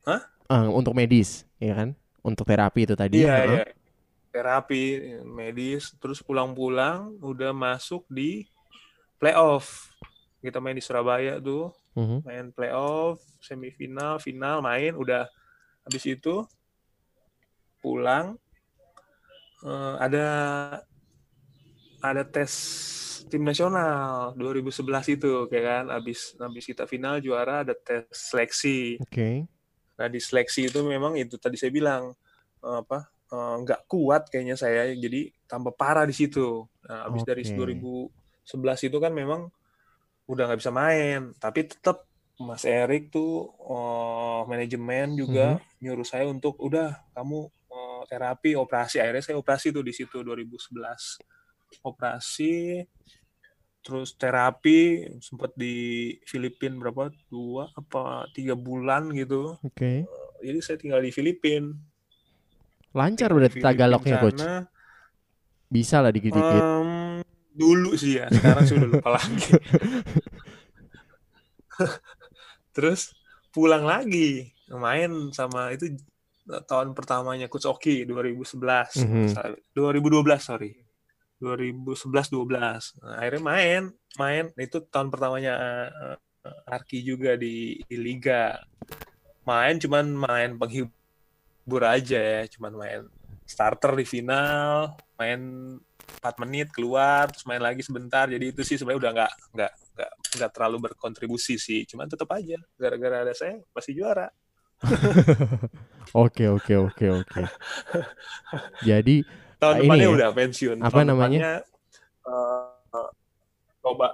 Hah? Uh, untuk medis, ya kan? Untuk terapi itu tadi. Iya, uh iya. Terapi medis terus pulang-pulang udah masuk di playoff. Kita main di Surabaya tuh. Uh. -huh. Main playoff, semifinal, final main udah habis itu pulang uh, ada ada tes tim nasional 2011 itu kayak kan habis habis kita final juara ada tes seleksi. Oke. Okay. Nah di seleksi itu memang itu tadi saya bilang uh, apa uh, nggak kuat kayaknya saya jadi tambah parah di situ. Nah, habis okay. dari 2011 itu kan memang udah nggak bisa main. Tapi tetap Mas Erik tuh uh, manajemen juga mm -hmm. nyuruh saya untuk udah kamu terapi operasi. Akhirnya saya operasi tuh di situ 2011 operasi terus terapi sempat di Filipina berapa? Dua apa tiga bulan gitu. Oke. Okay. jadi saya tinggal di Filipina lancar berarti Tagalognya coach? bisa lah dikit-dikit. Um, dulu sih ya sekarang sudah lupa lagi. Terus pulang lagi main sama itu tahun pertamanya Coach Oki 2011 mm -hmm. 2012 sorry. 2011 12 nah, akhirnya main main. Itu tahun pertamanya uh, Arki juga di, di liga. Main cuman main penghibur aja ya, cuman main starter di final, main 4 menit keluar terus main lagi sebentar. Jadi itu sih sebenarnya udah nggak nggak nggak nggak terlalu berkontribusi sih. Cuman tetap aja gara-gara ada saya masih juara. Oke oke oke oke. Jadi Tahun ini depannya ya, udah pensiun. apa Tahun namanya? depannya, eh, coba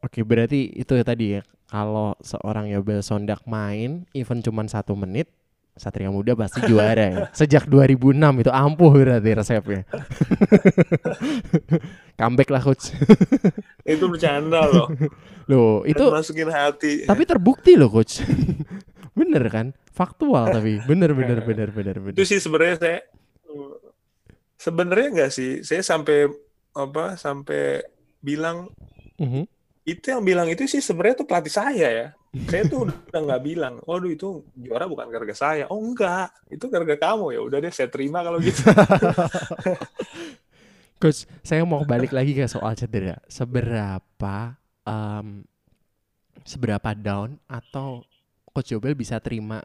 Oke, berarti itu ya tadi ya. Kalau seorang Yobel Sondak main, even cuman satu menit, Satria Muda pasti juara ya. Sejak 2006 itu ampuh berarti resepnya. Comeback lah coach. itu bercanda loh. Loh, itu Dan masukin hati. tapi terbukti loh coach. bener kan? Faktual tapi bener bener bener bener bener. itu sih sebenarnya saya sebenarnya enggak sih saya sampai apa sampai bilang Mhm. itu yang bilang itu sih sebenarnya tuh pelatih saya ya saya tuh udah nggak bilang waduh itu juara bukan gara-gara saya oh enggak itu gara-gara kamu ya udah deh saya terima kalau gitu Coach, saya mau balik lagi ke soal cedera. Seberapa em, seberapa down atau Coach Yobel bisa terima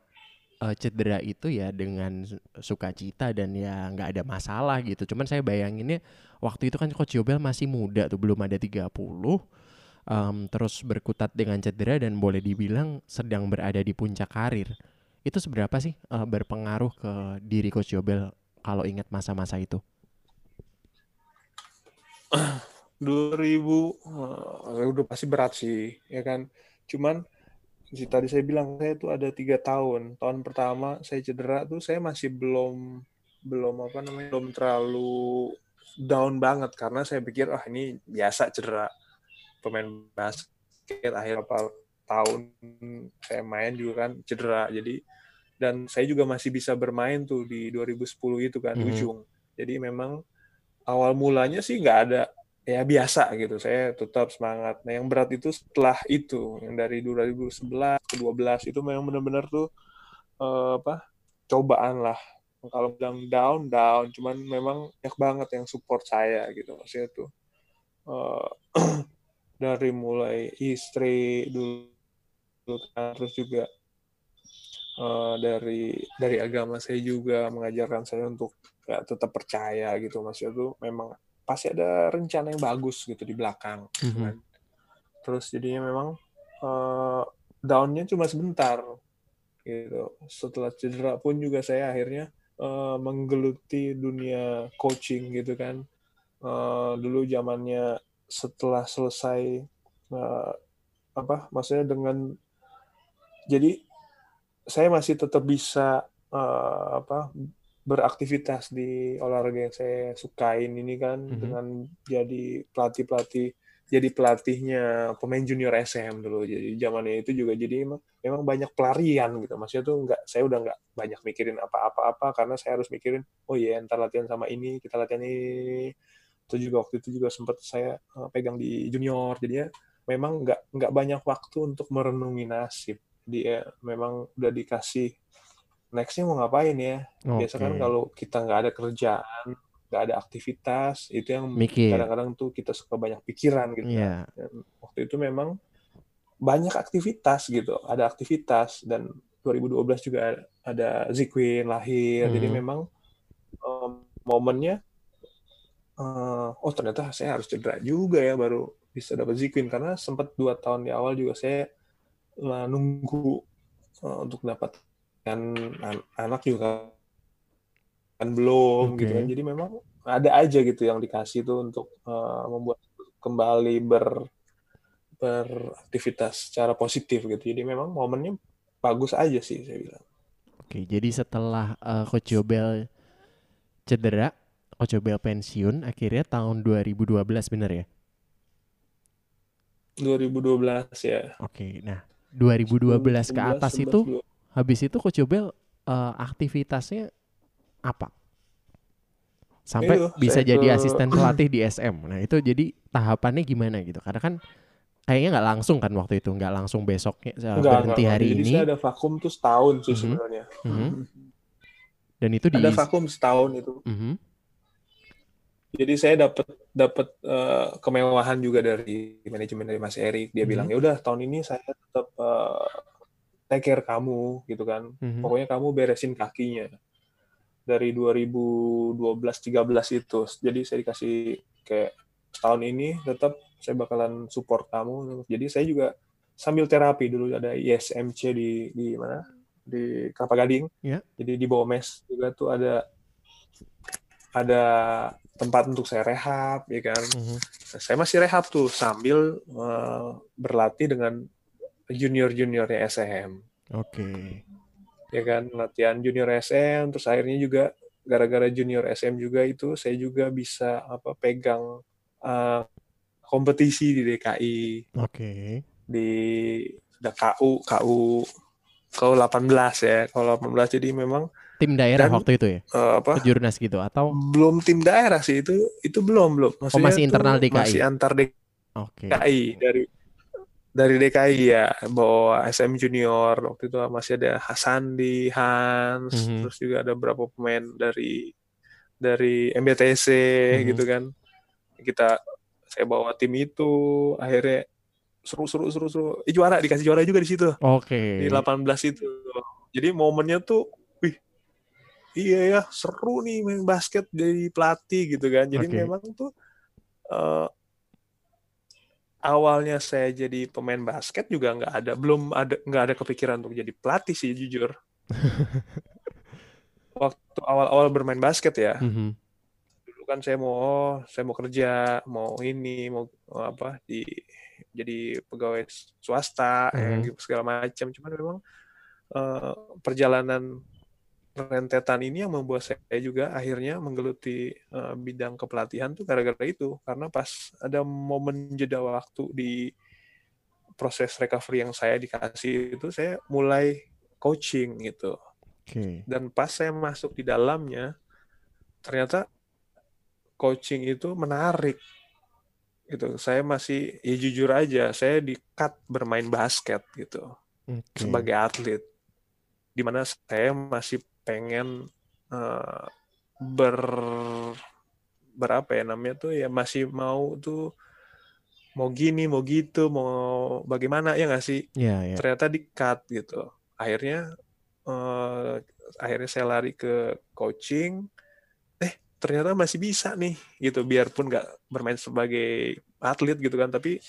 eh, cedera itu ya dengan su- sukacita dan ya nggak ada masalah gitu. Cuman saya bayanginnya waktu itu kan Coach Yobel masih muda tuh belum ada 30 em, terus berkutat dengan cedera dan boleh dibilang sedang berada di puncak karir. Itu seberapa sih eh, berpengaruh ke diri Coach Yobel kalau ingat masa-masa itu? 2000 eh, udah pasti berat sih ya kan cuman si tadi saya bilang saya tuh ada tiga tahun tahun pertama saya cedera tuh saya masih belum belum apa namanya belum terlalu down banget karena saya pikir ah ini biasa cedera pemain basket akhir apa tahun saya main juga kan cedera. Jadi dan saya juga masih bisa bermain tuh di 2010 itu kan Mhm. ujung. Jadi memang awal mulanya sih nggak ada ya biasa gitu. Saya tetap semangat. Nah yang berat itu setelah itu yang dari 2011 ke 12 itu memang benar-benar tuh eh, apa cobaan lah. Kalau bilang down down. Cuman memang banyak banget yang support saya gitu maksudnya tuh. Eh, dari mulai istri dulu terus juga eh, dari dari agama saya juga mengajarkan saya untuk ya, tetap percaya gitu maksudnya tuh memang pasti ada rencana yang bagus gitu di belakang gitu Mhm. kan. terus jadinya memang eh, downnya cuma sebentar gitu setelah cedera pun juga saya akhirnya eh, menggeluti dunia coaching gitu kan Eh, dulu zamannya setelah selesai eh, apa maksudnya dengan jadi saya masih tetap bisa eh, apa beraktivitas di olahraga yang saya sukain ini kan Mhm. dengan jadi pelatih pelatih jadi pelatihnya pemain junior SM dulu. Jadi zamannya itu juga jadi emang, memang banyak pelarian gitu. Maksudnya tuh nggak saya udah nggak banyak mikirin apa-apa-apa karena saya harus mikirin oh iya ntar latihan sama ini kita latihan ini itu juga waktu itu juga sempat saya eh, pegang di junior. Jadinya memang nggak nggak banyak waktu untuk merenungi nasib. Dia memang udah dikasih nextnya mau ngapain ya? Biasa kan kalau kita nggak ada kerjaan nggak ada aktivitas itu yang kadang-kadang tuh kita suka banyak pikiran gitu Iya. dan waktu itu memang banyak aktivitas gitu ada aktivitas. Dan 2012 juga ada, Ziquin lahir. Jadi Mhm. memang em, momennya eh, oh ternyata saya harus cedera juga ya baru bisa dapat Ziquin karena sempat dua tahun di awal juga saya eh, nunggu eh, untuk dapat kan an- anak juga kan belum gitu Oke. kan. Jadi memang ada aja gitu yang dikasih tuh untuk eh, membuat kembali ber beraktivitas secara positif gitu. Jadi memang momennya bagus aja sih saya bilang. Oke, jadi setelah eh, Coach Yobel cedera, Coach Yobel pensiun, akhirnya tahun 2012 bener ya? 2012 ya Oke, nah 2012 ke 11, atas 11, itu, 12. habis itu Coach Yobel eh, aktivitasnya apa? Sampai Itu, bisa jadi ke- asisten pelatih di SM. Nah itu jadi tahapannya gimana gitu? Karena kan kayaknya nggak langsung kan waktu itu, nggak langsung besoknya eh, Enggak, berhenti enggak, hari jadi ini. saya ada vakum tuh setahun sih Mhm. sebenarnya Mhm. Dan itu di ada vakum setahun itu Mhm. Jadi saya dapat dapat eh, kemewahan juga dari manajemen dari Mas Erik dia Mhm. bilang ya udah tahun ini saya tetap eh, take care kamu gitu kan. Mhm. Pokoknya kamu beresin kakinya. Dari 2012-13 itu. Jadi saya dikasih kayak setahun ini tetap saya bakalan support kamu. Jadi saya juga sambil terapi dulu ada ISMC di di mana? Di Kelapa Gading. Ya. Jadi di bawah mes juga tuh ada ada tempat untuk saya rehab ya kan. Mhm. Saya masih rehab tuh sambil eh, berlatih dengan junior-juniornya SM Oke. ya kan latihan junior SM terus akhirnya juga gara-gara junior SM juga itu saya juga bisa apa pegang eh, kompetisi di DKI Oke. di ada KU KU KU 18 ya kalau 18 jadi memang Tim daerah Dan- waktu itu ya? eh, apa Kejurnas gitu atau belum tim daerah sih itu itu belum belum Maksudnya Oh, masih internal DKI? masih antar DKI. DKI dari dari DKI ya bawa SM Junior waktu itu masih ada Hasandi Hans Mhm. terus juga ada beberapa pemain dari dari MBTC Mhm. gitu kan kita saya bawa tim itu akhirnya seru seru seru seru eh, juara dikasih juara juga di situ Oke. di 18 itu jadi momennya tuh iya ya seru nih main basket jadi pelatih gitu kan jadi Oke. memang tuh eh, awalnya saya jadi pemain basket juga nggak ada belum ada nggak ada kepikiran untuk jadi pelatih sih jujur waktu awal-awal bermain basket ya Mhm. dulu kan saya mau oh, saya mau kerja mau ini mau, mau apa di jadi pegawai swasta Mhm. gitu, segala macam cuman memang eh, perjalanan rentetan ini yang membuat saya juga akhirnya menggeluti eh, bidang kepelatihan tuh gara-gara itu karena pas ada momen jeda waktu di proses recovery yang saya dikasih itu saya mulai coaching gitu Oke. dan pas saya masuk di dalamnya ternyata coaching itu menarik gitu saya masih ya jujur aja saya di cut bermain basket gitu Oke. sebagai atlet di mana saya masih pengen eh, ber berapa ya namanya tuh ya masih mau tuh mau gini mau gitu mau bagaimana ya nggak sih? Ya, ya. ternyata di cut gitu. Akhirnya eh, akhirnya saya lari ke coaching. Eh ternyata masih bisa nih gitu. Biarpun nggak bermain sebagai atlet gitu kan tapi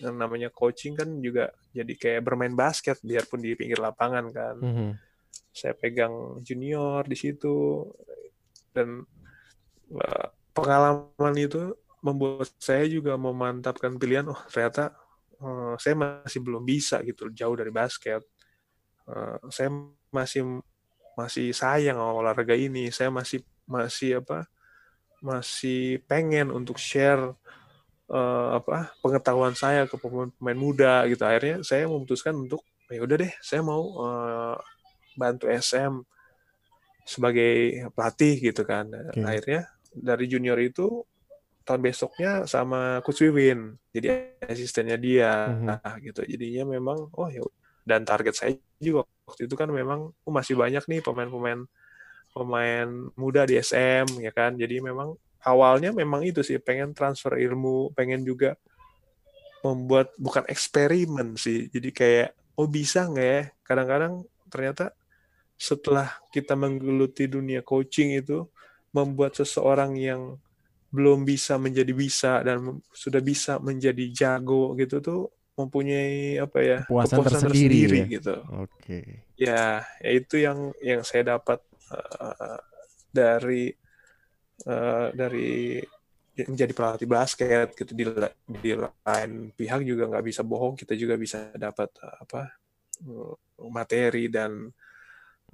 yang namanya coaching kan juga jadi kayak bermain basket biarpun di pinggir lapangan kan. Mhm. Saya pegang junior di situ. Dan eh, pengalaman itu membuat saya juga memantapkan pilihan oh ternyata eh, saya masih belum bisa gitu jauh dari basket. Eh, saya masih masih sayang olahraga ini. Saya masih masih apa masih pengen untuk share eh, apa pengetahuan saya ke pemain-pemain muda gitu. Akhirnya saya memutuskan untuk ya udah deh saya mau eh, bantu SM sebagai pelatih gitu kan. Oke. Akhirnya dari junior itu tahun besoknya sama Coach Wiwin jadi asistennya dia Mhm. Nah, gitu. Jadinya memang oh ya dan target saya juga waktu itu kan memang oh, masih banyak nih pemain-pemain pemain muda di SM ya kan. Jadi memang awalnya memang itu sih pengen transfer ilmu, pengen juga membuat bukan eksperimen sih. Jadi kayak oh bisa nggak ya? Kadang-kadang ternyata setelah kita menggeluti dunia coaching itu membuat seseorang yang belum bisa menjadi bisa dan sudah bisa menjadi jago gitu tuh mempunyai apa ya Kepuasan tersendiri ya. gitu Oke. ya, ya itu yang yang saya dapat eh, dari eh, dari menjadi pelatih basket gitu di di lain pihak juga nggak bisa bohong kita juga bisa dapat eh, apa materi dan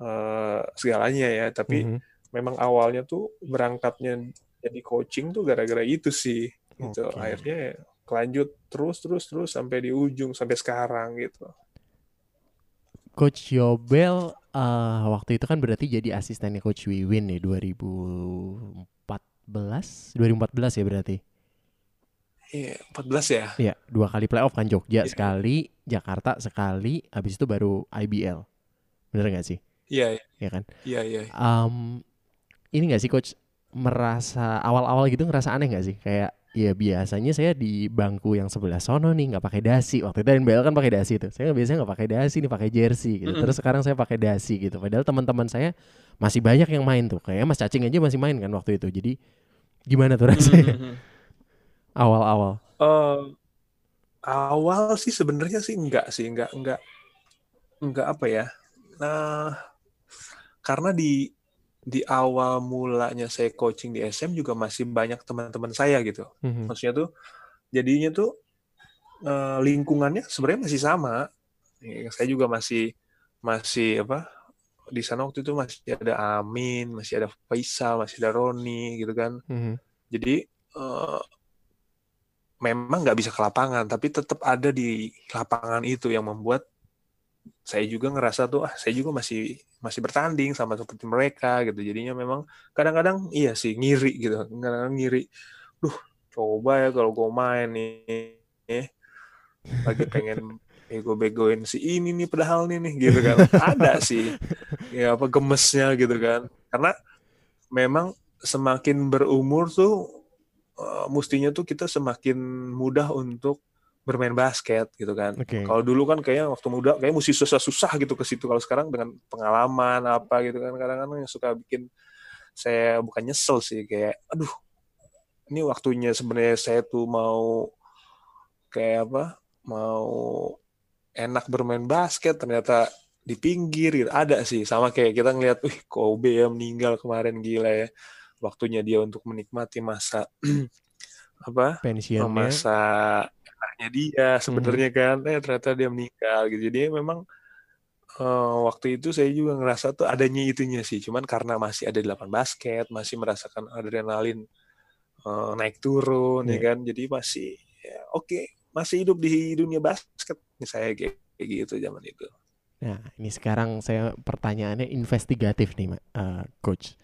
eh, segalanya ya. Tapi Mhm. memang awalnya tuh berangkatnya jadi coaching tuh gara-gara itu sih gitu. Oke. akhirnya ya kelanjut terus terus terus sampai di ujung sampai sekarang gitu. Coach Yobel eh, waktu itu kan berarti jadi asistennya Coach Wiwin nih 2014 2014 ya berarti? Iya 14 ya? Iya dua kali playoff kan Jogja Iya. sekali Jakarta sekali habis itu baru IBL bener nggak sih iya ya kan? Iya iya. Em, ini nggak sih Coach? Merasa awal-awal gitu ngerasa aneh nggak sih? Kayak ya biasanya saya di bangku yang sebelah sono nih nggak pakai dasi. Waktu itu NBL kan pakai dasi tuh. Saya biasanya nggak pakai dasi nih pakai jersey gitu. Terus sekarang saya pakai dasi gitu. Padahal teman-teman saya masih banyak yang main tuh. Kayak Mas Cacing aja masih main kan waktu itu. Jadi gimana tuh rasanya? awal-awal. Uh, awal sih sebenarnya sih enggak sih. Enggak enggak enggak apa ya? Nah karena di di awal mulanya saya coaching di SM juga masih banyak teman-teman saya gitu. Mm-hmm. Maksudnya tuh jadinya tuh uh, lingkungannya sebenarnya masih sama. Ya, saya juga masih masih apa di sana waktu itu masih ada Amin, masih ada Faisal, masih ada Roni gitu kan. Mm-hmm. Jadi uh, memang nggak bisa ke lapangan, tapi tetap ada di lapangan itu yang membuat saya juga ngerasa tuh ah saya juga masih masih bertanding sama seperti mereka gitu. Jadinya memang kadang-kadang iya sih ngiri gitu. Kadang-kadang ngiri duh coba ya kalau gue main nih lagi pengen bego-begoin si ini nih padahal nih nih gitu kan. Ada sih. Ya apa gemesnya gitu kan. Karena memang semakin berumur tuh uh, mestinya tuh kita semakin mudah untuk bermain basket gitu kan. Okay. Kalau dulu kan kayaknya waktu muda kayak mesti susah-susah gitu ke situ. Kalau sekarang dengan pengalaman apa gitu kan kadang-kadang yang suka bikin saya bukan nyesel sih kayak aduh ini waktunya sebenarnya saya tuh mau kayak apa mau enak bermain basket ternyata di pinggir gitu. ada sih sama kayak kita ngeliat wih Kobe ya meninggal kemarin gila ya waktunya dia untuk menikmati masa apa pensiunnya masa anaknya dia sebenarnya hmm. kan. Eh ternyata dia meninggal gitu. Jadi memang uh, waktu itu saya juga ngerasa tuh adanya itunya sih. Cuman karena masih ada delapan basket masih merasakan adrenalin uh, naik turun yeah. ya. kan. Jadi masih ya, oke okay, masih hidup di dunia basket saya kayak, kayak gitu zaman itu. Nah ini sekarang saya pertanyaannya investigatif nih uh, coach.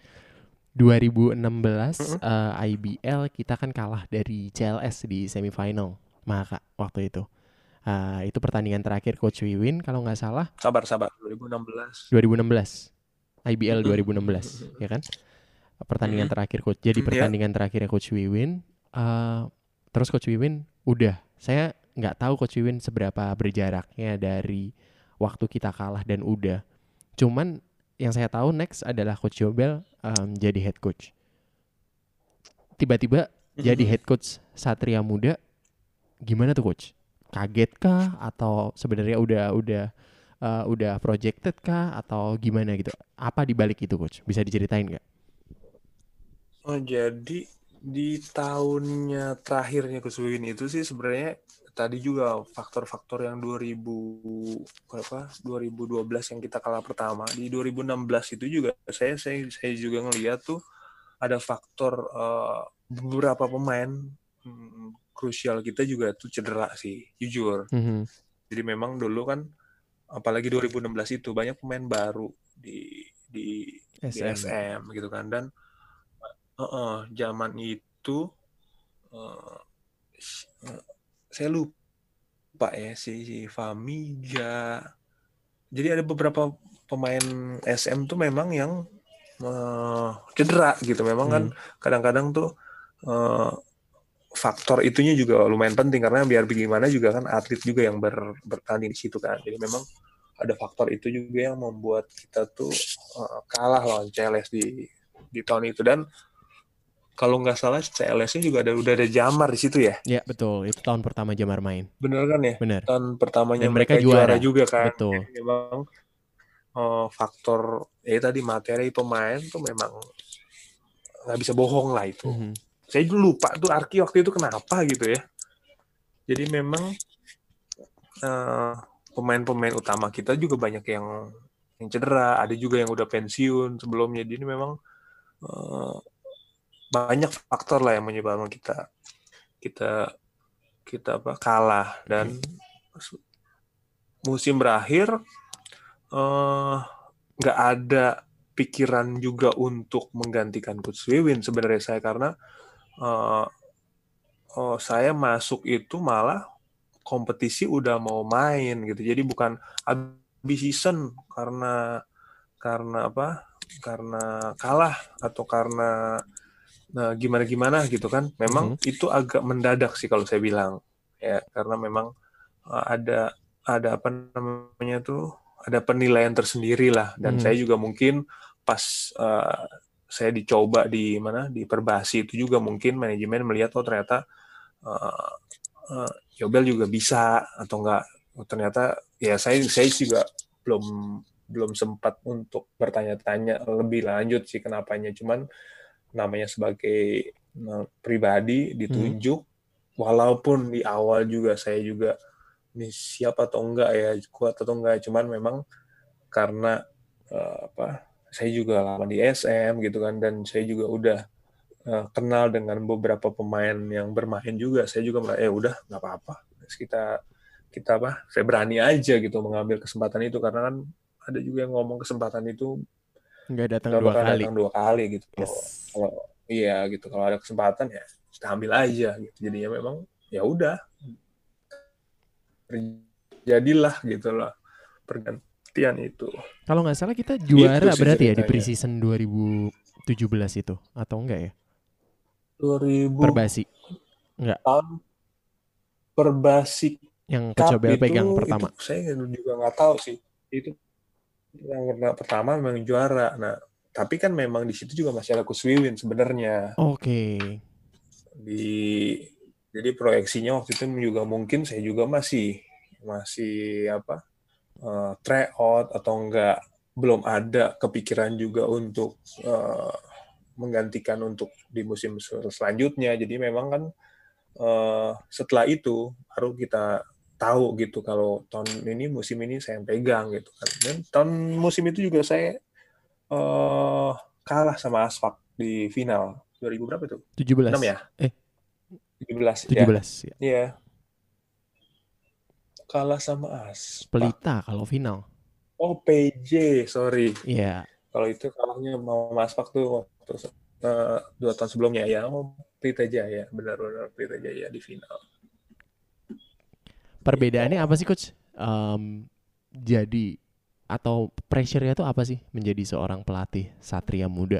2016 mm -hmm. uh, IBL kita kan kalah dari CLS di semifinal maka waktu itu. Uh, itu pertandingan terakhir Coach Wiwin kalau nggak salah. Sabar sabar 2016. 2016. IBL 2016 ya kan? Pertandingan mm -hmm. terakhir coach. Jadi iya. pertandingan yeah. terakhirnya Coach Wiwin uh, terus Coach Wiwin udah saya nggak tahu Coach Wiwin seberapa berjaraknya dari waktu kita kalah dan udah. Cuman yang saya tahu next adalah Coach Yobel um, jadi head coach. Tiba-tiba jadi head coach Satria Muda gimana tuh coach? Kaget kah atau sebenarnya udah udah uh, udah projected kah atau gimana gitu? Apa di balik itu coach? Bisa diceritain nggak? Oh jadi di tahunnya terakhirnya kesuwin itu sih sebenarnya tadi juga faktor-faktor yang 2000 berapa 2012 yang kita kalah pertama di 2016 itu juga saya saya saya juga ngeliat tuh ada faktor uh, beberapa pemain hmm, krusial kita juga tuh cedera sih, jujur. Mm -hmm. Jadi memang dulu kan apalagi 2016 itu banyak pemain baru di di SM, di SM gitu kan dan uh, uh, zaman itu uh, saya lupa ya si, si Famiga. Jadi ada beberapa pemain SM tuh memang yang uh, cedera gitu. Memang kan hmm. kan kadang-kadang tuh uh, faktor itunya juga lumayan penting karena biar bagaimana juga kan atlet juga yang ber, bertanding di situ kan. Jadi memang ada faktor itu juga yang membuat kita tuh uh, kalah lawan CLS di di tahun itu dan kalau nggak salah CLS-nya juga ada udah ada Jamar di situ ya. Iya betul, itu tahun pertama Jamar main. Bener kan ya? Bener. Tahun pertamanya Dan mereka, mereka juara. juga kan. Betul. Jadi memang uh, faktor ya tadi materi pemain tuh memang nggak bisa bohong lah itu. Mm -hmm saya lupa tuh Arki waktu itu kenapa gitu ya. Jadi memang eh, pemain-pemain utama kita juga banyak yang yang cedera, ada juga yang udah pensiun sebelumnya. Jadi memang uh, banyak faktor lah yang menyebabkan kita kita kita apa kalah dan musim berakhir eh, nggak uh, ada pikiran juga untuk menggantikan Coach Wiwin sebenarnya saya karena uh, oh, saya masuk itu malah kompetisi udah mau main gitu. Jadi bukan habis season karena karena apa? Karena kalah atau karena nah gimana gimana gitu kan memang Mhm. itu agak mendadak sih kalau saya bilang ya karena memang uh, ada ada apa namanya tuh ada penilaian tersendiri lah dan Mhm. saya juga mungkin pas uh, saya dicoba di mana di perbasi itu juga mungkin manajemen melihat oh ternyata uh, uh, Yobel juga bisa atau enggak. Oh, ternyata ya saya saya juga belum belum sempat untuk bertanya-tanya lebih lanjut sih kenapanya. Cuman namanya sebagai uh, pribadi ditunjuk walaupun di awal juga saya juga ini siap atau enggak ya kuat atau enggak? Cuman memang karena uh, apa saya juga lama di SM gitu kan dan saya juga udah uh, kenal dengan beberapa pemain yang bermain juga. Saya juga merasa eh udah nggak apa-apa. Kita kita apa saya berani aja gitu mengambil kesempatan itu. Karena kan ada juga yang ngomong kesempatan itu nggak datang dua kali. datang dua kali gitu. Yes. Kalau iya gitu. Kalau ada kesempatan ya kita ambil aja gitu. Jadinya memang ya udah. Terjadilah gitu lah pergantian itu. Kalau nggak salah kita juara sih berarti ya di preseason 2017 itu atau enggak ya? 2000 perbasi tahun perbasik yang itu, pegang pertama. itu saya juga nggak tahu sih. Itu yang pertama memang juara. Nah tapi kan memang di situ juga masih ada Kuswiwin sebenarnya. Oke. Di jadi proyeksinya waktu itu juga mungkin saya juga masih masih apa uh, try out atau enggak belum ada kepikiran juga untuk eh, menggantikan untuk di musim selanjutnya. Jadi memang kan eh, setelah itu baru kita tahu gitu kalau tahun ini musim ini saya yang pegang gitu kan. Dan tahun musim itu juga saya eh, kalah sama Asfak di final. 2000 berapa itu? 17 6 ya? Eh. 17 ya. 17 ya. Iya. Kalah sama As. Pelita kalau final Oh, PJ, sorry. Iya Kalau itu kalahnya mau Maspak tuh waktu eh, dua tahun sebelumnya ya. Oh, Pelita Jaya, benar-benar Pelita Jaya di final. perbedaannya apa sih coach Em, jadi atau pressure-nya tuh apa sih menjadi seorang pelatih satria muda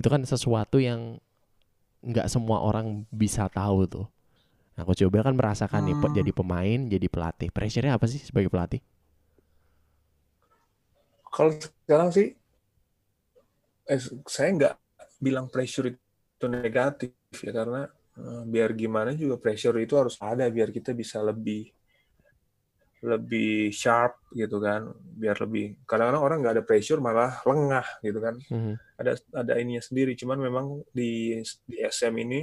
itu kan sesuatu yang nggak semua orang bisa tahu tuh nah coach kan merasakan nih Hmm. jadi pemain jadi pelatih pressure-nya apa sih sebagai pelatih Kalau sekarang sih, eh, saya nggak bilang pressure itu negatif ya karena eh, biar gimana juga pressure itu harus ada biar kita bisa lebih lebih sharp gitu kan biar lebih kadang-kadang orang nggak ada pressure malah lengah gitu kan Mhm. ada ada ininya sendiri cuman memang di di SM ini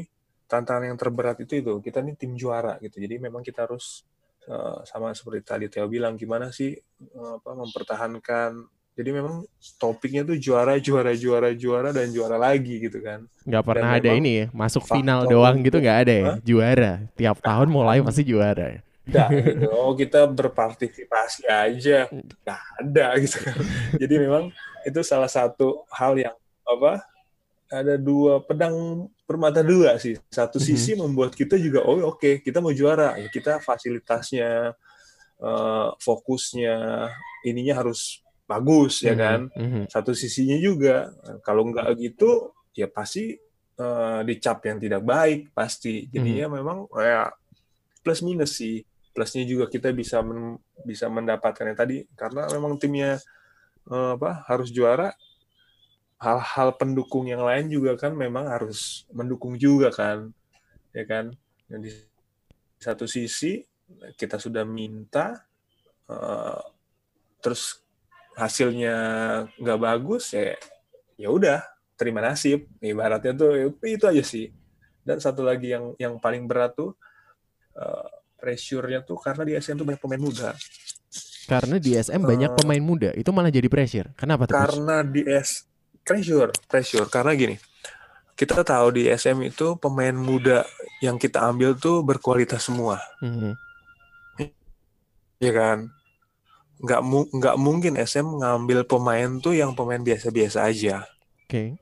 tantangan yang terberat itu itu. Kita ini tim juara gitu. Jadi memang kita harus eh, sama seperti tadi Theo bilang gimana sih eh, apa mempertahankan. Jadi memang topiknya tuh juara juara juara juara dan juara lagi gitu kan. Nggak pernah Dan ada ini ya masuk final doang gitu nggak ada ya? Hah? juara. Tiap tahun mulai pasti juara ya? Gitu. oh kita berpartisipasi aja. Nggak ada gitu kan. Jadi memang itu salah satu hal yang apa ada dua pedang bermata dua sih. Satu Mhm. sisi membuat kita juga oh oke kita mau juara. Kita fasilitasnya eh, fokusnya ininya harus bagus ya Mhm, kan? Mhm. satu sisinya juga. Kalau nggak gitu ya pasti eh, dicap yang tidak baik pasti. Jadinya memang ya plus minus sih. Plusnya juga kita bisa men- bisa mendapatkan yang tadi. Karena memang timnya eh, apa harus juara hal-hal pendukung yang lain juga kan memang harus mendukung juga kan ya kan? Dan di satu sisi kita sudah minta eh, terus hasilnya nggak bagus ya ya udah terima nasib. Ibaratnya tuh itu aja sih. Dan satu lagi yang yang paling berat tuh eh, pressure-nya tuh karena di SM tuh banyak pemain muda. Karena di SM banyak Eh, pemain muda itu malah jadi pressure. Kenapa tuh karena di S pressure pressure karena gini kita tahu di SM itu pemain muda yang kita ambil tuh berkualitas semua Mhm. ya kan nggak mu- nggak mungkin SM ngambil pemain tuh yang pemain biasa-biasa aja oke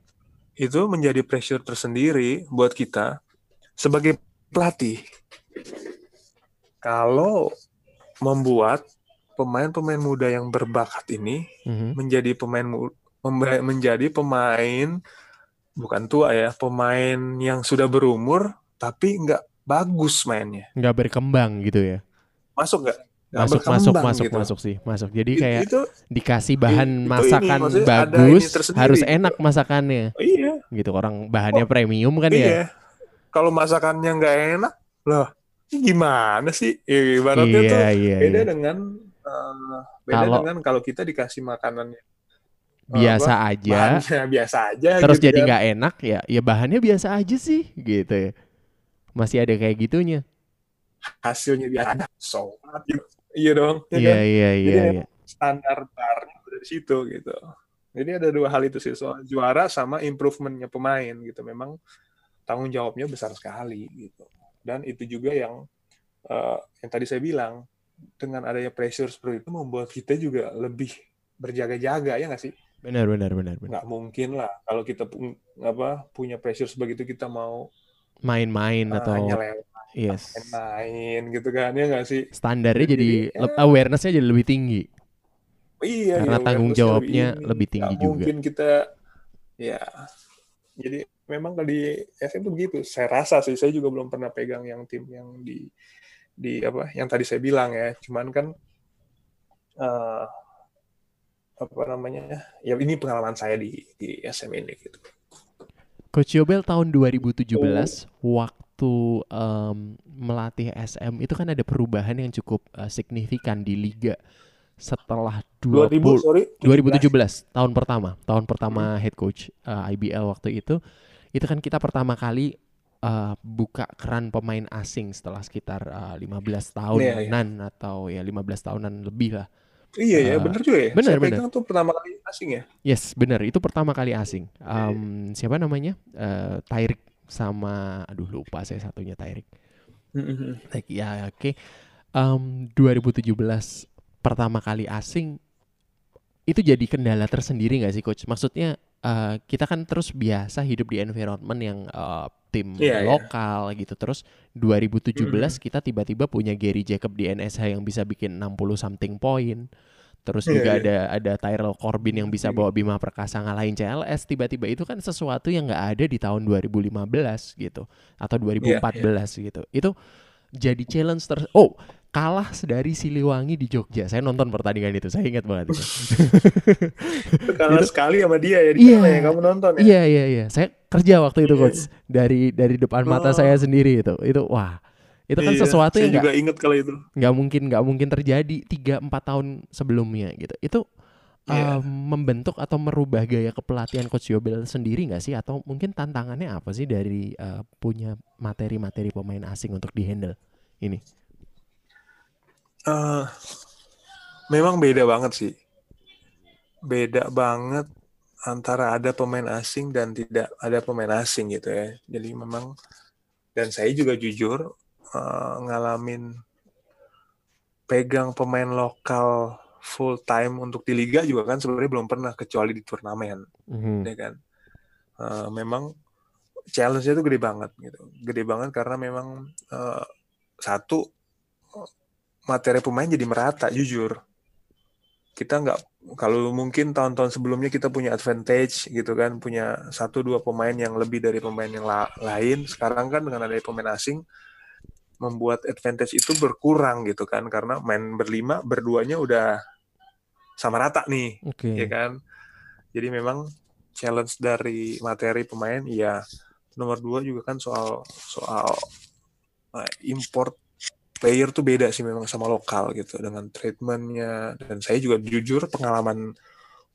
itu menjadi pressure tersendiri buat kita sebagai pelatih. Kalau membuat pemain-pemain muda yang berbakat ini Mhm. menjadi pemain mu- menjadi pemain bukan tua ya, pemain yang sudah berumur tapi nggak bagus mainnya. Nggak berkembang gitu ya. Masuk nggak? Masuk masuk masuk gitu. masuk sih, masuk. Jadi kayak itu dikasih bahan itu masakan bagus, ini tersendiri harus enak masakannya. oh iya, Gitu orang bahannya premium kan ya. iya. Kalau masakannya nggak enak, loh gimana sih? Eh, Ibaratnya tuh Iya iya beda iya. dengan eh, beda Kalau- dengan kalau kita dikasih makanannya Biasa aja. bahannya biasa aja Terus gitu jadi kan. nggak enak ya, ya bahannya biasa aja sih gitu ya. Masih ada kayak gitunya. hasilnya biasa ada so gitu. iya dong ya Iya kan? iya iya iya. standar barnya udah di situ gitu jadi ada dua hal itu sih soal juara sama improvementnya pemain gitu memang tanggung jawabnya besar sekali gitu dan itu juga yang eh, yang tadi saya bilang dengan adanya pressure seperti itu membuat kita juga lebih berjaga-jaga ya nggak sih Benar benar benar benar. nggak mungkin lah kalau kita pu- apa punya pressure sebegitu kita mau Main-main eh, atau lewat yes. main gitu kan ya nggak sih Standarnya jadi Jadi, ya. awarenessnya jadi lebih tinggi. iya Karena iya, tanggung jawabnya ini. lebih tinggi juga. mungkin kita ya jadi memang kalau di SM tuh begitu saya rasa sih saya juga belum pernah pegang yang tim yang di di apa yang tadi saya bilang ya cuman kan eh, apa namanya ya ini pengalaman saya di di SM ini gitu. Coach Yobel tahun 2017 waktu em, melatih SM itu kan ada perubahan yang cukup eh, signifikan di liga setelah 2000 20 sorry 2017 tahun pertama tahun Hmm. pertama head coach eh, IBL waktu itu. Itu kan kita pertama kali eh, buka keran pemain asing setelah sekitar eh, 15 tahunan Iya, iya. atau ya 15 tahunan lebih lah iya ya Eh, bener juga ya. bener, saya bener. pegang tuh pertama kali asing ya? Yes benar itu pertama kali asing. Iya, Em, siapa namanya? Eh, Tyrik sama aduh lupa saya satunya Tyrik Like, ya oke. Em, 2017 pertama kali asing itu jadi kendala tersendiri nggak sih coach? Maksudnya eh, kita kan terus biasa hidup di environment yang eh, tim Iya, iya. lokal gitu. Terus 2017 Mhm. kita tiba-tiba punya Gary Jacob di NSH yang bisa bikin 60 something point. Terus Iya, juga iya. ada ada Tyrell Corbin yang bisa bawa Bima Perkasa ngalahin CLS tiba-tiba itu kan sesuatu yang nggak ada di tahun 2015 gitu atau 2014 gitu. Itu jadi challenge ter Oh, kalah dari Siliwangi di Jogja. Saya nonton pertandingan itu. Saya ingat banget itu. Kalah Itu- sekali sama dia ya di Iya. ya kamu nonton ya Iya iya iya. Saya kerja waktu itu Iya. coach dari dari depan mata Oh. saya sendiri itu. Itu wah. Itu kan Iya, sesuatu yang juga inget kalau itu nggak mungkin nggak mungkin terjadi 3 4 tahun sebelumnya gitu. Itu Iya. um, membentuk atau merubah gaya kepelatihan coach Yobel sendiri nggak sih atau mungkin tantangannya apa sih dari uh, punya materi-materi pemain asing untuk dihandle ini? Eh, memang beda banget sih. Beda banget antara ada pemain asing dan tidak ada pemain asing gitu ya. Jadi memang dan saya juga jujur eh, ngalamin pegang pemain lokal full time untuk di liga juga kan sebenarnya belum pernah kecuali di turnamen Mhm. ya kan. Eh, memang challenge-nya itu gede banget gitu. Gede banget karena memang eh, satu materi pemain jadi merata jujur. Kita nggak kalau mungkin tahun-tahun sebelumnya kita punya advantage gitu kan, punya satu dua pemain yang lebih dari pemain yang la- lain. Sekarang kan dengan adanya pemain asing membuat advantage itu berkurang gitu kan karena main berlima berduanya udah sama rata nih Oke. ya kan. Jadi memang challenge dari materi pemain ya nomor dua juga kan soal soal uh, import player tuh beda sih memang sama lokal gitu dengan treatmentnya. Dan saya juga jujur pengalaman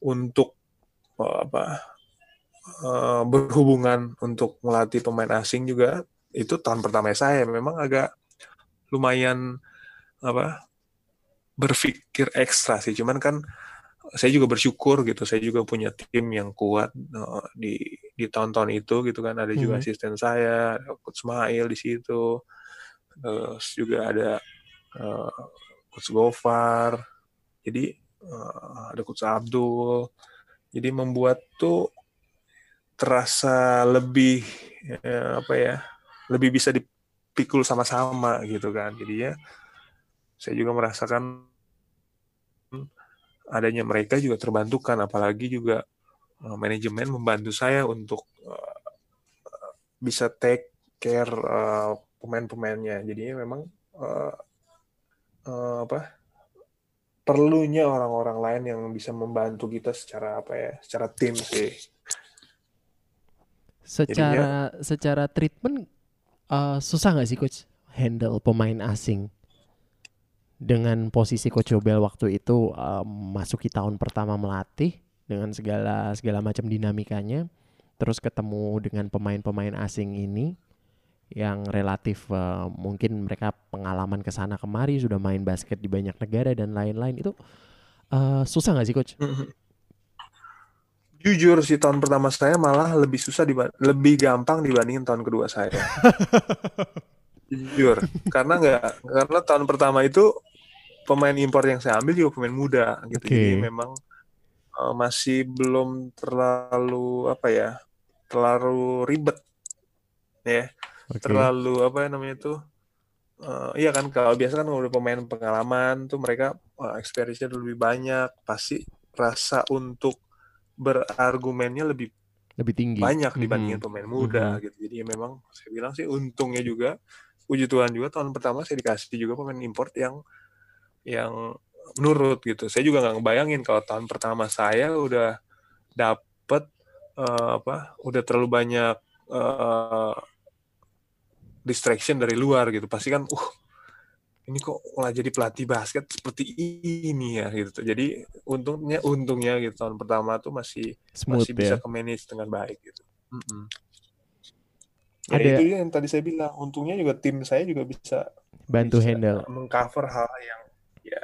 untuk uh, apa uh, berhubungan untuk melatih pemain asing juga itu tahun pertama saya. Memang agak lumayan apa berpikir ekstra sih. Cuman kan saya juga bersyukur gitu saya juga punya tim yang kuat uh, di di tahun-tahun itu gitu kan. Ada juga Mhm. asisten saya coach Ismail di situ terus juga ada uh, coach Gofar. Jadi uh, ada coach Abdul. Jadi membuat tuh terasa lebih eh, apa ya lebih bisa dipikul sama-sama gitu kan. Jadi ya saya juga merasakan adanya mereka juga terbantukan. Apalagi juga uh, manajemen membantu saya untuk uh, bisa take care uh, pemain-pemainnya. Jadi memang uh, uh, apa perlunya orang-orang lain yang bisa membantu kita secara apa ya, secara tim sih. Secara Jadinya, secara treatment uh, susah nggak sih coach handle pemain asing dengan posisi coach Jobel waktu itu um, masuki tahun pertama melatih dengan segala segala macam dinamikanya terus ketemu dengan pemain-pemain asing ini yang relatif uh, mungkin mereka pengalaman ke sana kemari sudah main basket di banyak negara dan lain-lain itu uh, susah nggak sih coach? Mm-hmm. Jujur sih tahun pertama saya malah lebih susah lebih gampang dibandingin tahun kedua saya. Jujur, karena nggak karena tahun pertama itu pemain impor yang saya ambil juga pemain muda gitu. Okay. Jadi memang uh, masih belum terlalu apa ya? terlalu ribet ya okay. terlalu apa ya namanya itu uh, iya kan kalau biasa kan udah pemain pengalaman tuh mereka uh, experience-nya lebih banyak pasti rasa untuk berargumennya lebih lebih tinggi banyak dibandingin mm -hmm. pemain muda mm -hmm. gitu jadi ya memang saya bilang sih untungnya juga puji Tuhan juga tahun pertama saya dikasih juga pemain import yang yang menurut gitu saya juga nggak ngebayangin kalau tahun pertama saya udah dapet uh, apa udah terlalu banyak uh, distraction dari luar gitu. Pasti kan uh ini kok malah jadi pelatih basket seperti ini ya gitu. Jadi untungnya untungnya gitu tahun pertama tuh masih Smooth, masih ya? bisa ke manage dengan baik gitu. Mm -mm. Ya, ada itu yang tadi saya bilang untungnya juga tim saya juga bisa bantu bisa handle. mengcover hal yang ya.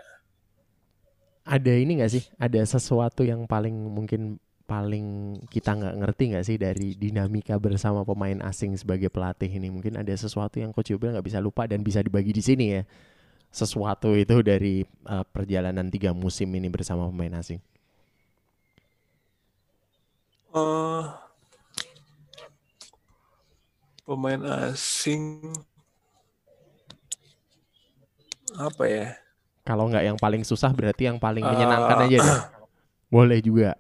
Ada ini nggak sih? Ada sesuatu yang paling mungkin paling kita nggak ngerti nggak sih dari dinamika bersama pemain asing sebagai pelatih ini? Mungkin ada sesuatu yang coach Yobel nggak bisa lupa dan bisa dibagi di sini ya. Sesuatu itu dari uh, perjalanan tiga musim ini bersama pemain asing. Uh, pemain asing apa ya? Kalau nggak yang paling susah berarti yang paling menyenangkan uh, aja deh. Boleh juga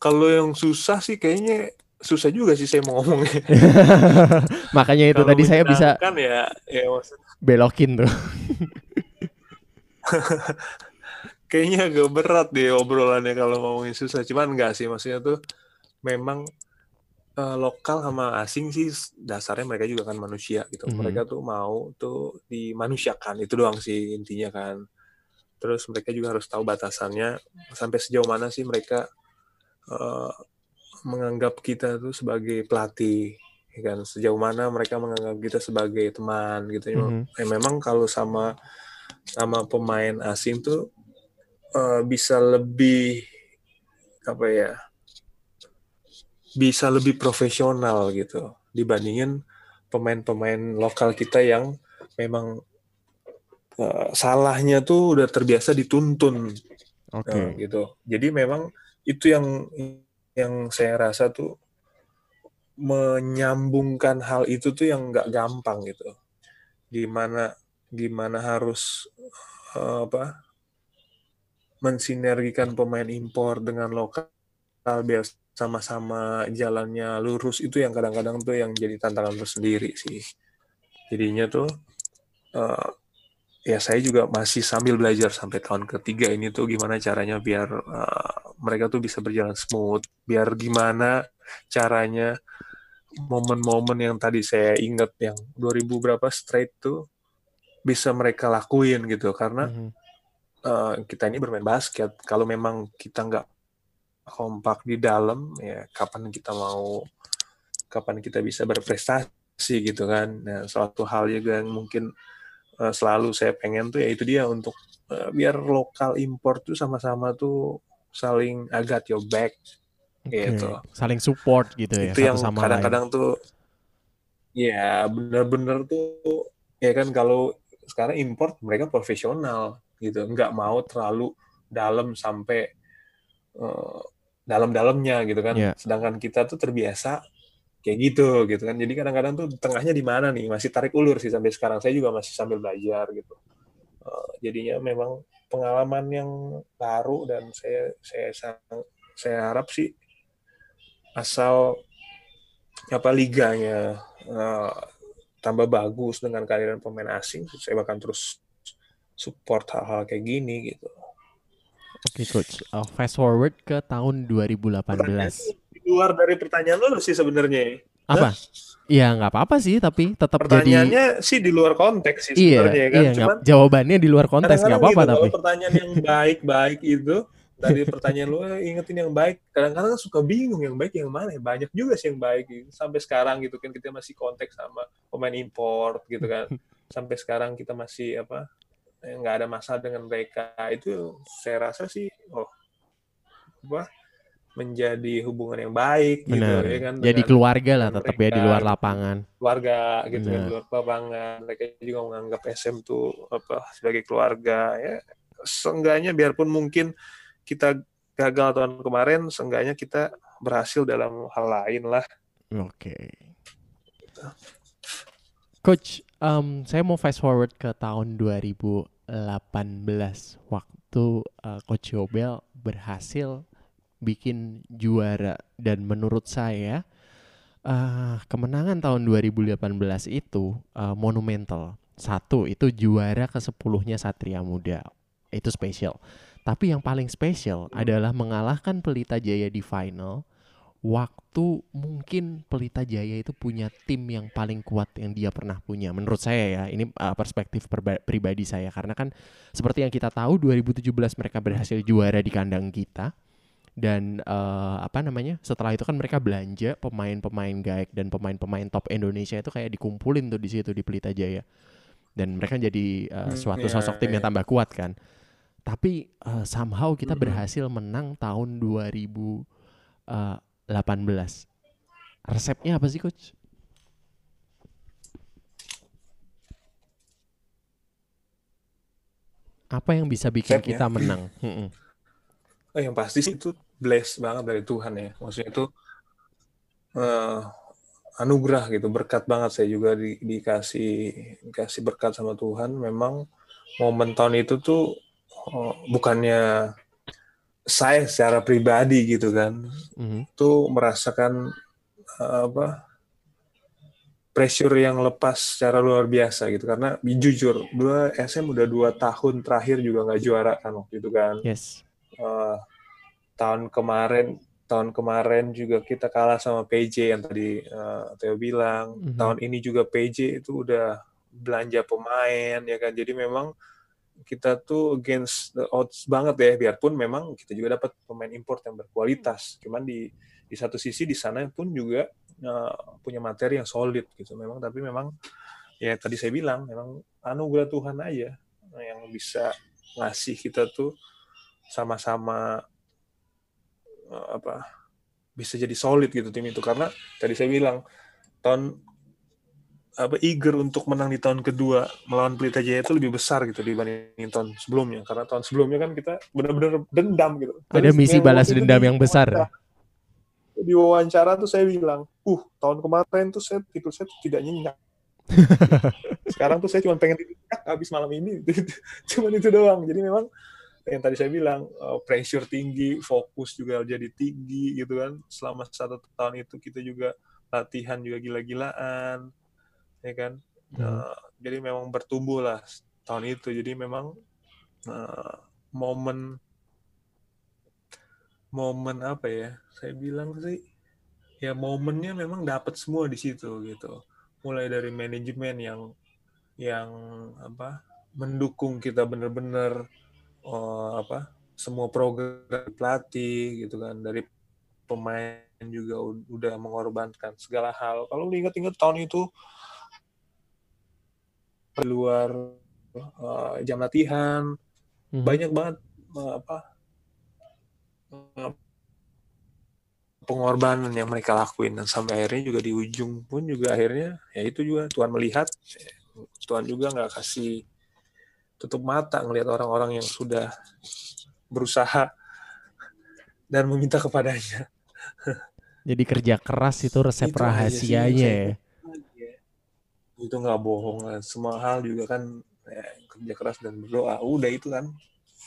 Kalau yang susah sih kayaknya susah juga sih saya mau ngomongnya. Makanya itu tadi saya bisa ya, ya belokin tuh. kayaknya agak berat deh obrolannya kalau ngomongin susah. Cuman enggak sih maksudnya tuh memang uh, lokal sama asing sih dasarnya mereka juga kan manusia gitu. Mm -hmm. Mereka tuh mau tuh dimanusiakan itu doang sih intinya kan. Terus mereka juga harus tahu batasannya sampai sejauh mana sih mereka uh, menganggap kita tuh sebagai pelatih ya kan sejauh mana mereka menganggap kita sebagai teman gitu mm -hmm. ya memang kalau sama sama pemain asing tuh uh, bisa lebih apa ya bisa lebih profesional gitu dibandingin pemain-pemain lokal kita yang memang uh, salahnya tuh udah terbiasa dituntun okay. uh, gitu jadi memang itu yang yang saya rasa tuh menyambungkan hal itu tuh yang nggak gampang gitu. Gimana gimana harus uh, apa mensinergikan pemain impor dengan lokal biar sama-sama jalannya lurus itu yang kadang-kadang tuh yang jadi tantangan tersendiri sih. Jadinya tuh uh, ya saya juga masih sambil belajar sampai tahun ketiga ini tuh gimana caranya biar uh, mereka tuh bisa berjalan smooth, biar gimana caranya momen-momen yang tadi saya ingat yang 2000 berapa straight tuh bisa mereka lakuin gitu. Karena mm -hmm. uh, kita ini bermain basket. Kalau memang kita nggak kompak di dalam ya kapan kita mau kapan kita bisa berprestasi gitu kan. Nah suatu hal juga yang mungkin uh, selalu saya pengen tuh ya itu dia untuk uh, biar lokal impor tuh sama-sama tuh saling agak your back okay. gitu. Saling support gitu ya. Itu yang kadang-kadang tuh ya bener-bener tuh ya kan kalau sekarang import mereka profesional gitu, nggak mau terlalu dalam sampai uh, dalam-dalamnya gitu kan. Yeah. Sedangkan kita tuh terbiasa kayak gitu gitu kan. Jadi kadang-kadang tuh tengahnya di mana nih? Masih tarik ulur sih sampai sekarang. Saya juga masih sambil belajar gitu. Uh, jadinya memang pengalaman yang baru dan saya saya saya harap sih asal apa liganya uh, tambah bagus dengan kehadiran pemain asing saya bahkan terus support hal-hal kayak gini gitu. Oke okay, coach, uh, fast forward ke tahun 2018. Luar dari pertanyaan lo sih sebenarnya. Apa? Iya nggak apa-apa sih, tapi tetap pertanyaannya jadi... sih di luar konteks sih iya, sebenarnya kan. Iya, Cuman, jawabannya di luar konteks nggak apa-apa gitu, tapi. Kalau pertanyaan yang baik-baik itu dari pertanyaan lu eh, ingetin yang baik kadang-kadang suka bingung yang baik yang mana ya banyak juga sih yang baik gitu. sampai sekarang gitu kan kita masih konteks sama pemain import gitu kan sampai sekarang kita masih apa nggak ada masalah dengan mereka itu saya rasa sih oh apa menjadi hubungan yang baik gitu Benar. ya kan? Jadi keluarga lah tetap ya di luar lapangan. Keluarga gitu kan di luar lapangan. Mereka juga menganggap SM tuh apa sebagai keluarga ya. Seenggaknya biarpun mungkin kita gagal tahun kemarin seenggaknya kita berhasil dalam hal lain lah. Oke. Okay. Coach, um, saya mau fast forward ke tahun 2018 waktu uh, Coach Yobel berhasil bikin juara dan menurut saya uh, kemenangan tahun 2018 itu uh, monumental. Satu itu juara ke sepuluhnya Satria Muda itu spesial. Tapi yang paling spesial adalah mengalahkan Pelita Jaya di final waktu mungkin Pelita Jaya itu punya tim yang paling kuat yang dia pernah punya. Menurut saya ya, ini uh, perspektif pribadi saya karena kan seperti yang kita tahu 2017 mereka berhasil juara di kandang kita dan uh, apa namanya setelah itu kan mereka belanja pemain-pemain gaek dan pemain-pemain top Indonesia itu kayak dikumpulin tuh di situ di Pelita Jaya dan mereka jadi uh, suatu yeah, sosok tim yeah. yang tambah kuat kan tapi uh, somehow kita berhasil menang tahun 2000 uh, 18. Resepnya apa sih coach? Apa yang bisa bikin kita menang? oh, yang pasti sih itu bless banget dari Tuhan ya. Maksudnya itu uh, anugerah gitu, berkat banget saya juga di, dikasih dikasih berkat sama Tuhan. Memang momen tahun itu tuh oh, bukannya saya secara pribadi gitu kan mm-hmm. tuh merasakan uh, apa pressure yang lepas secara luar biasa gitu karena jujur dua SM udah dua tahun terakhir juga nggak juara kan waktu itu kan yes uh, tahun kemarin tahun kemarin juga kita kalah sama PJ yang tadi uh, Theo bilang. Mm-hmm. tahun ini juga PJ itu udah belanja pemain ya kan? Jadi memang kita tuh against the odds banget ya. Biarpun memang kita juga dapat pemain import yang berkualitas. Cuman di di satu sisi di sana pun juga uh, punya materi yang solid gitu. Memang tapi memang ya tadi saya bilang memang anugerah Tuhan aja yang bisa ngasih kita tuh sama-sama apa bisa jadi solid gitu tim itu karena tadi saya bilang tahun apa eager untuk menang di tahun kedua melawan Pelita Jaya itu lebih besar gitu dibanding tahun sebelumnya karena tahun sebelumnya kan kita benar-benar dendam gitu. Ada misi balas dendam yang besar. Di wawancara tuh saya bilang, uh tahun kemarin tuh saya itu saya tidak nyenyak. Sekarang tuh saya cuma pengen habis malam ini, cuma itu doang. Jadi memang yang tadi saya bilang uh, pressure tinggi, fokus juga jadi tinggi gitu kan. Selama satu tahun itu kita juga latihan juga gila-gilaan ya kan hmm. uh, jadi memang bertumbuh lah tahun itu jadi memang uh, momen momen apa ya saya bilang sih ya momennya memang dapat semua di situ gitu mulai dari manajemen yang yang apa mendukung kita benar-benar uh, apa semua program pelatih gitu kan dari pemain juga udah mengorbankan segala hal kalau ingat-ingat tahun itu di luar uh, jam latihan hmm. banyak banget uh, apa uh, pengorbanan yang mereka lakuin dan sampai akhirnya juga di ujung pun juga akhirnya ya itu juga Tuhan melihat Tuhan juga nggak kasih tutup mata ngelihat orang-orang yang sudah berusaha dan meminta kepadanya. Jadi kerja keras itu resep itu rahasianya ya itu nggak bohong lah semua hal juga kan ya, kerja keras dan berdoa udah itu kan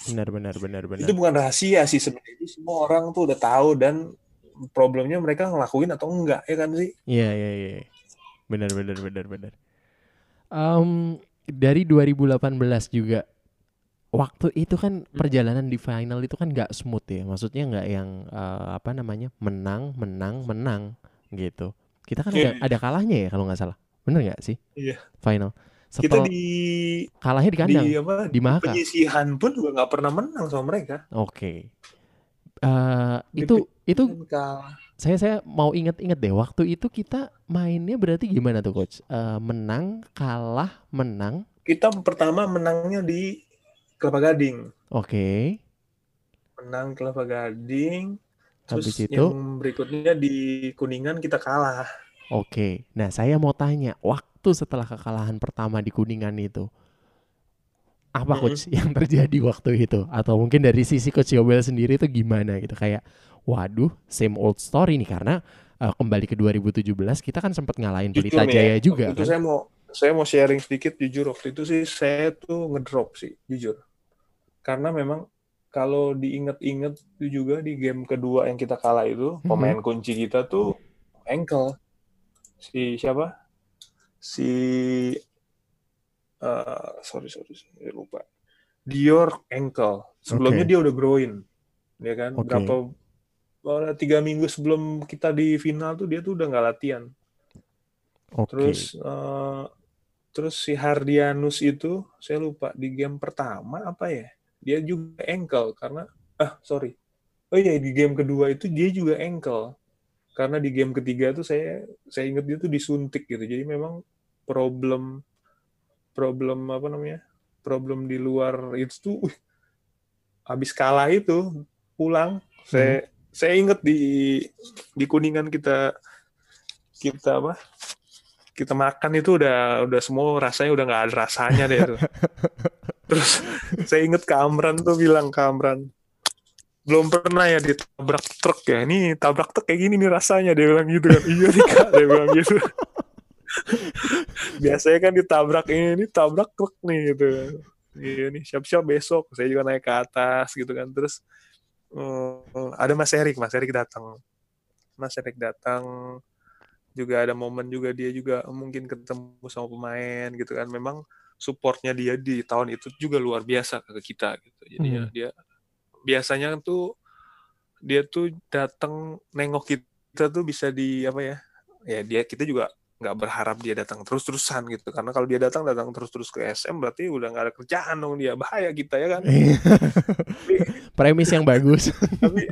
Benar benar benar benar. Itu bukan rahasia sih sebenarnya. Itu semua orang tuh udah tahu dan problemnya mereka ngelakuin atau enggak ya kan sih? Iya iya iya. Benar benar benar benar. Um, dari 2018 juga waktu itu kan perjalanan di final itu kan nggak smooth ya maksudnya nggak yang uh, apa namanya menang menang menang gitu kita kan ada, Iya. ada kalahnya ya kalau nggak salah bener nggak sih Iya. final Kita Setel, di kalahnya di kandang di apa? di Mahaka Penyisihan pun juga nggak pernah menang sama mereka. oke Eh, Di itu itu Dan kalah. Saya saya mau inget-inget deh waktu itu kita mainnya berarti gimana tuh coach Eh, menang kalah menang Kita pertama menangnya di Kelapa Gading. oke Menang Kelapa Gading. Terus Habis itu? yang berikutnya di Kuningan kita kalah. Oke, nah saya mau tanya, waktu setelah kekalahan pertama di Kuningan itu, apa coach yang terjadi waktu itu? Atau mungkin dari sisi coach Yobel sendiri itu gimana gitu? Kayak, waduh, same old story nih karena eh, kembali ke 2017 kita kan sempat ngalahin Jujur Pelita nih Jaya ya, juga kan? saya mau saya mau sharing sedikit jujur waktu itu sih saya tuh ngedrop sih jujur karena memang kalau diinget-inget itu juga di game kedua yang kita kalah itu Mhm. pemain kunci kita tuh ankle si siapa si eh, sorry sorry saya lupa Dior ankle sebelumnya Oke. dia udah groin ya kan Oke. berapa tiga minggu sebelum kita di final tuh dia tuh udah nggak latihan Oke, Terus eh, terus si Hardianus itu saya lupa di game pertama apa ya? Dia juga ankle karena ah sorry. Oh iya di game kedua itu dia juga ankle. Karena di game ketiga itu saya saya ingat dia tuh disuntik gitu. Jadi memang problem problem apa namanya? Problem di luar itu tuh uh, habis kalah itu pulang saya saya ingat di di kuningan kita kita apa kita makan itu udah udah semua rasanya udah nggak ada rasanya deh itu. Terus saya inget Kamran tuh bilang Kamran belum pernah ya ditabrak truk ya. Ini tabrak truk kayak gini nih rasanya dia bilang gitu kan. Iya nih kak dia bilang gitu. Biasanya kan ditabrak ini, ini tabrak truk nih gitu. Iya nih siap-siap besok. Saya juga naik ke atas gitu kan. Terus eh, ada Mas Erik, Mas Erik datang. Mas Erik datang juga ada momen juga dia juga mungkin ketemu sama pemain gitu kan memang supportnya dia di tahun itu juga luar biasa ke kita gitu jadi ya Hmm. dia biasanya tuh dia tuh datang nengok kita tuh bisa di apa ya ya dia kita juga nggak berharap dia datang terus-terusan gitu karena kalau dia datang datang terus-terus ke SM berarti udah nggak ada kerjaan dong dia bahaya kita ya kan premis yang bagus, tapi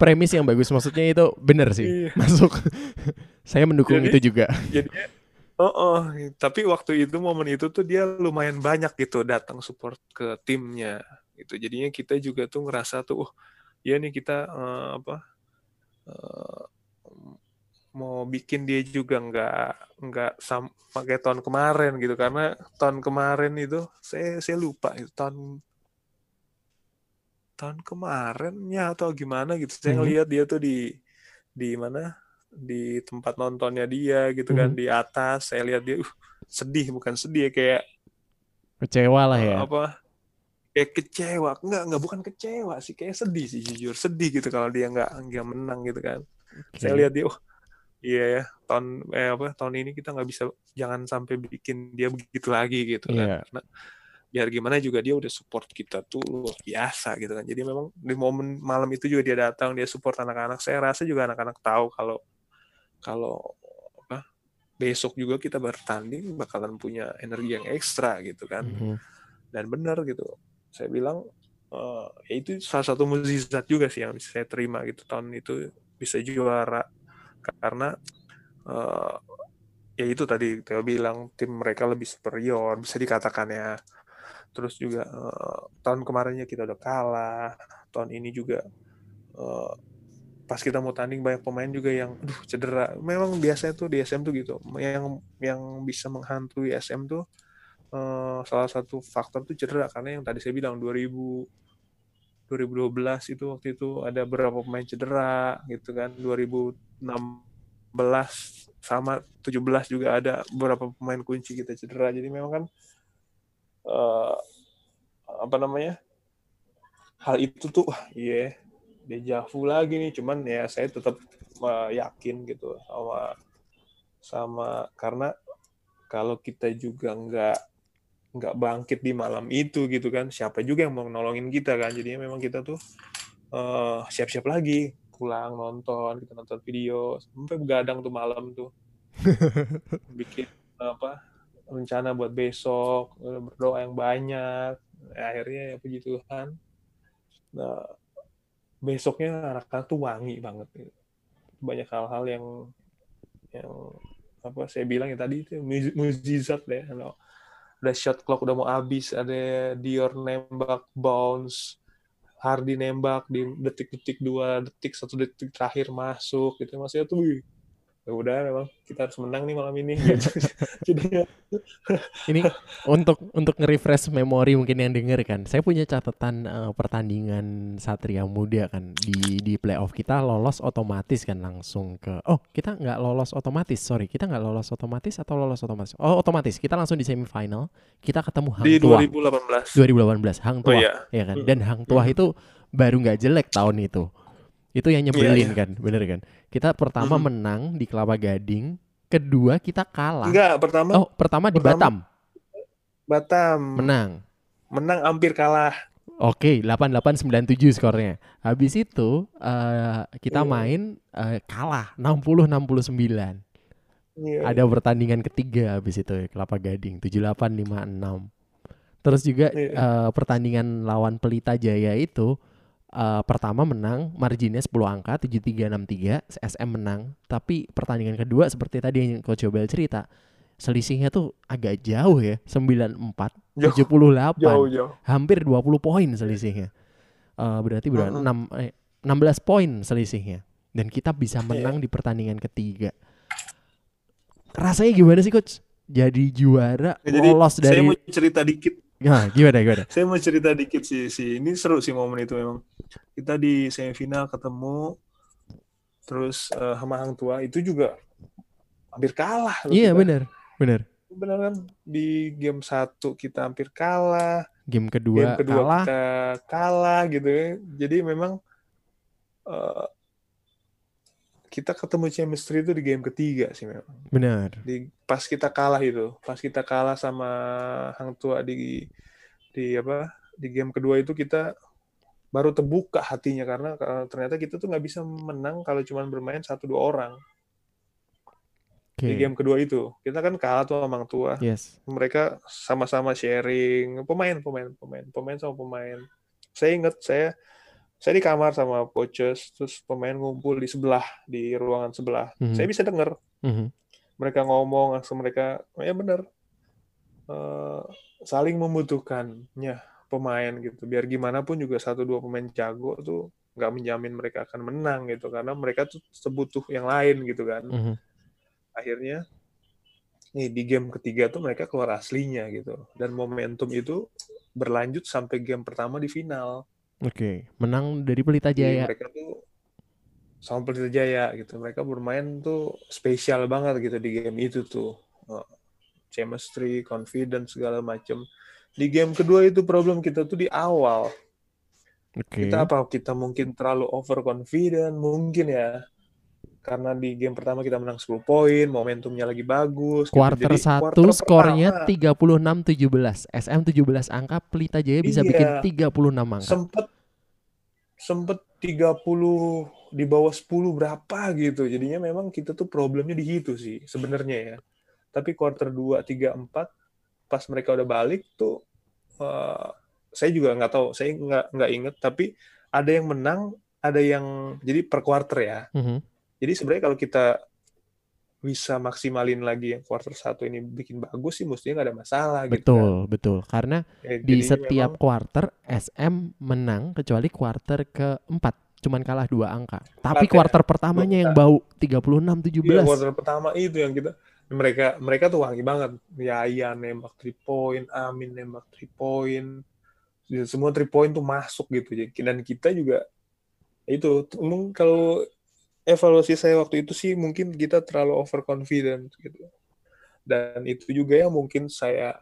premis yang bagus maksudnya itu bener sih, iya. masuk. saya mendukung Jadi- itu juga. jadinya oh, oh tapi waktu itu momen itu tuh dia lumayan banyak gitu datang support ke timnya gitu jadinya kita juga tuh ngerasa tuh oh ya nih kita eh, apa eh, mau bikin dia juga nggak nggak sama kayak tahun kemarin gitu karena tahun kemarin itu saya saya lupa itu tahun tahun kemarinnya atau gimana gitu saya Mhm. ngelihat dia tuh di di mana di tempat nontonnya dia gitu kan Mhm. di atas saya lihat dia uh, sedih bukan sedih ya, kayak Kecewa lah ya. apa kayak kecewa enggak enggak bukan kecewa sih kayak sedih sih jujur sedih gitu kalau dia nggak nggak menang gitu kan Oke. saya lihat dia oh iya ya tahun eh, apa tahun ini kita nggak bisa jangan sampai bikin dia begitu lagi gitu kan. Iya. karena biar gimana juga dia udah support kita tuh luar biasa gitu kan. Jadi memang di momen malam itu juga dia datang dia support anak-anak. Saya rasa juga anak-anak tahu kalau kalau apa besok juga kita bertanding bakalan punya energi yang ekstra gitu kan. Mhm. dan benar gitu. Saya bilang eh, ya itu salah satu mukjizat juga sih yang bisa saya terima gitu. Tahun itu bisa juara karena eh, ya itu tadi Theo bilang tim mereka lebih superior bisa dikatakan ya. Terus juga eh, tahun kemarinnya kita udah kalah tahun ini juga eh, pas kita mau tanding banyak pemain juga yang aduh cedera. Memang biasanya tuh di SM tuh gitu yang yang bisa menghantui SM tuh salah satu faktor tuh cedera karena yang tadi saya bilang 2000 2012 itu waktu itu ada beberapa pemain cedera gitu kan. 2016 sama 17 juga ada beberapa pemain kunci kita cedera. Jadi memang kan eh, apa namanya hal itu tuh iya deja vu lagi nih. Cuman ya saya tetap uh, yakin gitu sama sama karena kalau kita juga nggak nggak bangkit di malam itu gitu kan. Siapa juga yang mau nolongin kita kan? Jadinya memang kita tuh uh, siap-siap lagi. Pulang nonton kita nonton video. Sampai begadang tuh malam tuh. Bikin apa rencana buat besok berdoa yang banyak. Akhirnya ya puji Tuhan. Nah besoknya anak-anak tuh wangi banget gitu. banyak hal-hal yang yang apa saya bilang ya tadi itu mujizat deh ada shot clock udah mau habis ada Dior nembak bounce Hardy nembak di detik-detik dua detik satu detik terakhir masuk gitu. Maksudnya tuh ya udah memang kita harus menang nih malam ini gitu. Jadi ini untuk untuk nge-refresh memori mungkin yang denger kan. Saya punya catatan uh, pertandingan Satria Muda kan di di playoff kita lolos otomatis kan langsung ke Oh, kita nggak lolos otomatis. Sorry, kita nggak lolos otomatis atau lolos otomatis? Oh, otomatis. Kita langsung di semifinal. Kita ketemu Hang di Tua. Di 2018. 2018 Hang Tua. Oh, iya. ya kan. Dan Hang Tua itu baru nggak jelek tahun itu. Itu yang nyebelin yeah, yeah. kan, bener kan? Kita pertama mm-hmm. menang di Kelapa Gading, kedua kita kalah. Enggak, pertama. Oh, pertama, di Batam. Batam. Menang. Menang hampir kalah. Oke, okay, 8897 skornya. Habis itu uh, kita yeah. main uh, kalah 60-69. Yeah. Ada pertandingan ketiga habis itu Kelapa Gading 7856. Terus juga yeah. Iya. uh, pertandingan lawan Pelita Jaya itu uh, pertama menang marginnya 10 angka 7363 SM menang tapi pertandingan kedua seperti tadi yang Coach Jobel cerita selisihnya tuh agak jauh ya 94 jauh, 78 jauh, jauh. hampir 20 poin selisihnya uh, berarti berapa uh -huh. 6 eh, 16 poin selisihnya dan kita bisa iya. menang yeah. di pertandingan ketiga rasanya gimana sih coach jadi juara ya, lolos dari saya mau cerita dikit Ya, gimana gimana? Saya mau cerita dikit sih, sih. Ini seru sih momen itu memang. Kita di semifinal ketemu, terus uh, sama Hang Tua itu juga hampir kalah. Iya benar, benar. Benar kan di game satu kita hampir kalah. Game kedua, game kedua kalah. kita kalah gitu ya. Jadi memang uh, kita ketemu chemistry itu di game ketiga sih memang. Benar. Di pas kita kalah itu, pas kita kalah sama Hang Tua di di apa? Di game kedua itu kita baru terbuka hatinya karena ternyata kita tuh nggak bisa menang kalau cuma bermain satu dua orang. Okay. Di game kedua itu kita kan kalah tuh sama Hang Tua. Yes. Mereka sama-sama sharing pemain, pemain, pemain, pemain sama pemain. Saya ingat saya saya di kamar sama coaches terus pemain ngumpul di sebelah di ruangan sebelah. Mm -hmm. saya bisa dengar mm -hmm. mereka ngomong langsung mereka oh ya benar. Uh, saling membutuhkannya pemain gitu. Biar gimana pun juga satu dua pemain jago tuh nggak menjamin mereka akan menang gitu. Karena mereka tuh sebutuh yang lain gitu kan. Mm -hmm. akhirnya nih di game ketiga tuh mereka keluar aslinya gitu. Dan momentum itu berlanjut sampai game pertama di final Oke, menang dari Pelita Jaya. mereka tuh sama Pelita Jaya gitu. Mereka bermain tuh spesial banget gitu di game itu tuh. Oh, chemistry, confidence segala macem. Di game kedua itu problem kita tuh di awal. Okay. Kita apa? Kita mungkin terlalu overconfident, mungkin ya karena di game pertama kita menang 10 poin, momentumnya lagi bagus. Quarter gitu. satu quarter skornya tiga puluh enam tujuh belas, SM tujuh belas angka, Pelita Jaya bisa iya, bikin enam angka. Sempet sempet 30 di bawah 10 berapa gitu. Jadinya memang kita tuh problemnya di situ sih sebenarnya ya. Tapi quarter 2, 3, 4 pas mereka udah balik tuh uh, saya juga nggak tahu, saya nggak nggak inget tapi ada yang menang, ada yang jadi per quarter ya. Mm -hmm jadi sebenarnya kalau kita bisa maksimalin lagi yang quarter satu ini bikin bagus sih mestinya nggak ada masalah betul, gitu kan. Betul, karena ya, di setiap memang, quarter SM menang kecuali quarter keempat cuman kalah dua angka. Tapi quarter ya, pertamanya yang bau 36 17. Iya, quarter pertama itu yang kita mereka mereka tuh wangi banget. Yaya nembak 3 point, Amin nembak 3 point. Semua 3 point tuh masuk gitu. Dan kita juga itu kalau evaluasi saya waktu itu sih mungkin kita terlalu overconfident gitu. Dan itu juga yang mungkin saya,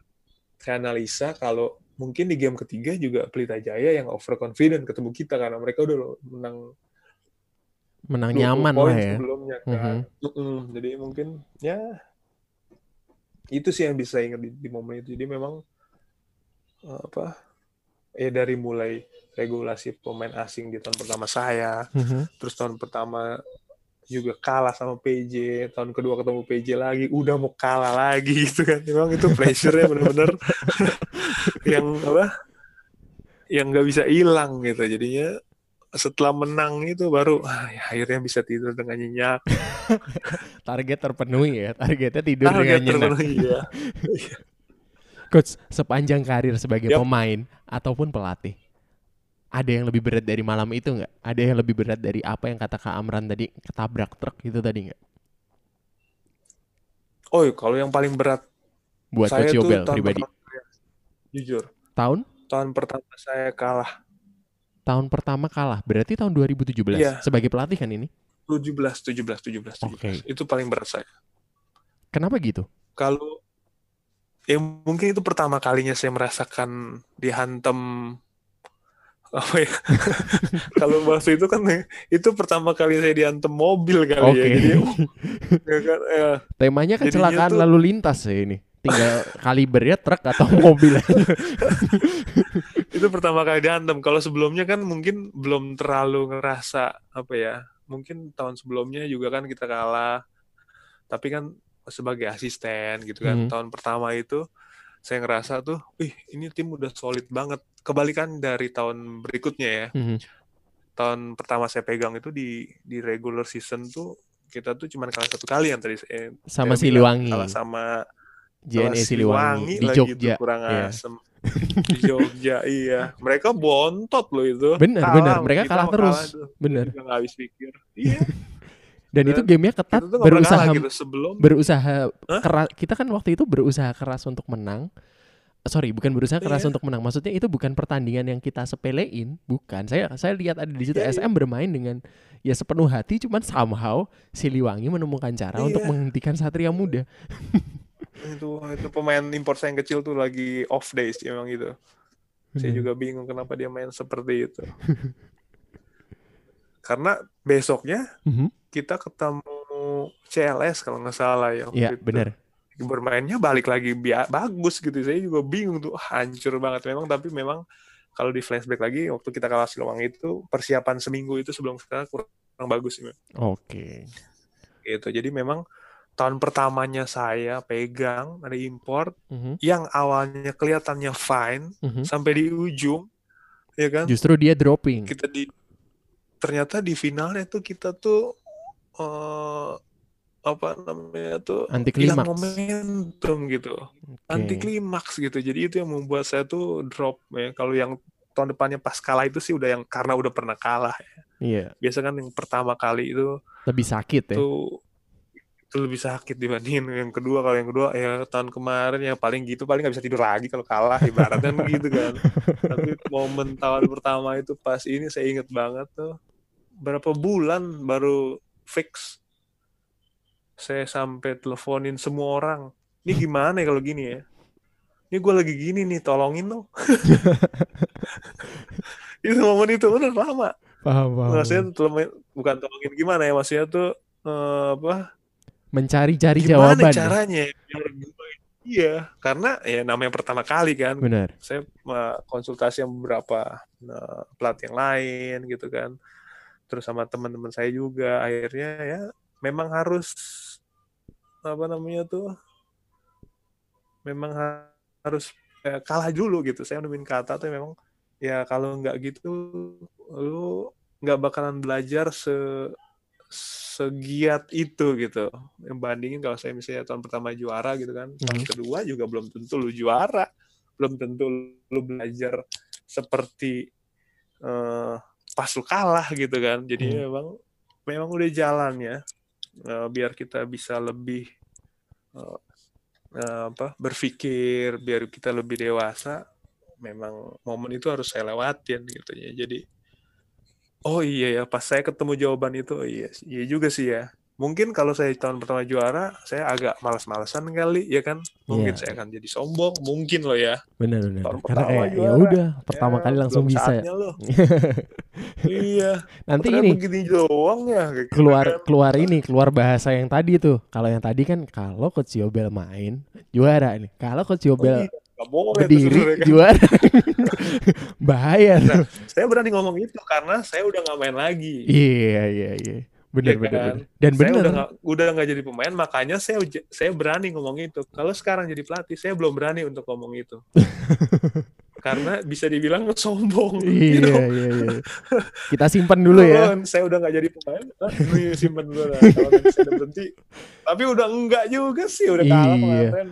saya analisa kalau mungkin di game ketiga juga Pelita Jaya yang overconfident ketemu kita karena mereka udah menang menang 20 nyaman lah ya. sebelumnya kan. Mm-mm. Jadi mungkin ya itu sih yang bisa ingat di, di momen itu. Jadi memang eh, apa ya dari mulai regulasi pemain asing di tahun pertama saya, Mhm. terus tahun pertama juga kalah sama PJ, tahun kedua ketemu PJ lagi, udah mau kalah lagi gitu kan. Memang itu pressure-nya bener-bener yang apa? Yang nggak bisa hilang gitu. Jadinya setelah menang itu baru ah, ya, akhirnya bisa tidur dengan nyenyak. Target terpenuhi ya. Targetnya tidur Target dengan nyenyak. terpenuhi ya. Coach, sepanjang karir sebagai Yap. pemain ataupun pelatih, ada yang lebih berat dari malam itu nggak? Ada yang lebih berat dari apa yang kata Kak Amran tadi ketabrak truk itu tadi nggak? Oh, kalau yang paling berat Buat saya tuh Yobel tahun pribadi. pertama, ya, jujur, Tahun tahun pertama saya kalah tahun pertama kalah. Berarti tahun 2017 Iya. sebagai pelatih kan ini? 17, 17, 17, 17. Oke. Itu paling berat saya. Kenapa gitu? Kalau ya mungkin itu pertama kalinya saya merasakan dihantam apa ya? Kalau waktu itu kan itu pertama kali saya dihantam mobil kali Oke. ya. Jadi ya kan, ya. Temanya kecelakaan tuh- lalu lintas ya ini. Tinggal kalibernya truk atau mobil itu pertama kali dihantam. Kalau sebelumnya kan mungkin belum terlalu ngerasa apa ya. Mungkin tahun sebelumnya juga kan kita kalah. Tapi kan sebagai asisten gitu kan. Mhm. Tahun pertama itu saya ngerasa tuh, wih ini tim udah solid banget. Kebalikan dari tahun berikutnya ya. Mhm. Tahun pertama saya pegang itu di di regular season tuh kita tuh cuma kalah satu kali yang tadi saya Sama. Siliwangi, Kalah sama JNE Siliwangi di lagi Jogja. tuh, kurang Iya. asem. di Jogja iya mereka bontot loh itu Bener, Kalah, bener. Mereka kalah terus. tuh. Bener. Juga nggak habis pikir iya Dan itu Dan gamenya ketat, berusaha gitu sebelum berusaha Hah? keras. Kita kan waktu itu berusaha keras untuk menang. Sorry, bukan berusaha keras Iya. untuk menang. Maksudnya itu bukan pertandingan yang kita sepelein, bukan. Saya saya lihat ada di situ Iya, iya. SM bermain dengan ya sepenuh hati, cuman somehow Siliwangi menemukan cara Iya. untuk menghentikan Satria Muda. itu itu pemain impor saya yang kecil tuh lagi off days emang gitu saya Bener. juga bingung kenapa dia main seperti itu karena besoknya Mhm. kita ketemu CLS kalau nggak salah ya Iya, benar. Bermainnya balik lagi bagus gitu saya juga bingung tuh hancur banget memang tapi memang kalau di flashback lagi waktu kita kalah Siliwangi itu persiapan seminggu itu sebelum kita kurang bagus sih. Oke. gitu jadi memang tahun pertamanya saya pegang ada import Mhm. yang awalnya kelihatannya fine Mhm. sampai di ujung ya kan Justru dia dropping. kita di ternyata di finalnya tuh kita tuh eh, apa namanya tuh Anti klimaks. momentum gitu. Oke. anti klimaks gitu. Jadi itu yang membuat saya tuh drop ya. Kalau yang tahun depannya pas kalah itu sih udah yang karena udah pernah kalah Iya, biasa kan yang pertama kali itu lebih sakit ya. tuh itu lebih sakit dibandingin yang kedua. Kalau yang kedua ya tahun kemarin ya paling gitu. Paling nggak bisa tidur lagi kalau kalah ibaratnya begitu kan. Tapi momen tahun pertama itu pas ini saya inget banget tuh berapa bulan baru fix saya sampai teleponin semua orang ini gimana ya kalau gini ya ini gue lagi gini nih tolongin dong itu momen itu bener lama Paham, paham. maksudnya tolongin- bukan tolongin gimana ya maksudnya tuh eh, apa Mencari-cari gimana jawaban. ya? caranya ya? biar gue iya karena ya namanya pertama kali kan Benar. saya eh, konsultasi sama beberapa eh, pelatih yang lain gitu kan terus sama teman-teman saya juga akhirnya ya memang harus apa namanya tuh memang ha- harus eh, kalah dulu gitu. Saya nemuin kata tuh memang ya kalau nggak gitu lu nggak bakalan belajar se segiat itu gitu. Yang bandingin kalau saya misalnya tahun pertama juara gitu kan tahun Mhm. kedua juga belum tentu lu juara. Belum tentu lu belajar seperti eh, pas lu kalah gitu kan. Jadi Hmm. memang memang udah jalannya eh, biar kita bisa lebih eh, apa berpikir biar kita lebih dewasa memang momen itu harus saya lewatin gitu ya. Jadi oh iya ya pas saya ketemu jawaban itu oh iya iya juga sih ya mungkin kalau saya tahun pertama juara saya agak malas-malasan kali ya kan mungkin Iya. saya akan jadi sombong mungkin loh ya Benar benar. Tahun Karena ya udah pertama Ya, kali langsung belum bisa. loh. iya Nanti ini begini doang ya keluar kan. keluar ini keluar bahasa yang tadi tuh. Kalau yang tadi kan kalau Coach Yobel main juara nih. Kalau Coach Oh, Yobel iya, boleh tuh berdiri kan. juara. Bahaya. Nah, saya berani ngomong itu karena saya udah nggak main lagi Iya iya iya. Benar Iya benar kan? benar. Dan saya benar. udah nggak udah nggak jadi pemain makanya saya saya berani ngomong itu kalau sekarang jadi pelatih saya belum berani untuk ngomong itu karena bisa dibilang sombong Iya You know? iya iya. Kita simpan dulu ya. Saya udah nggak jadi pemain ah, ini simpen dulu lah kalau saya udah berhenti tapi udah enggak juga sih udah kalah Iya. kemarin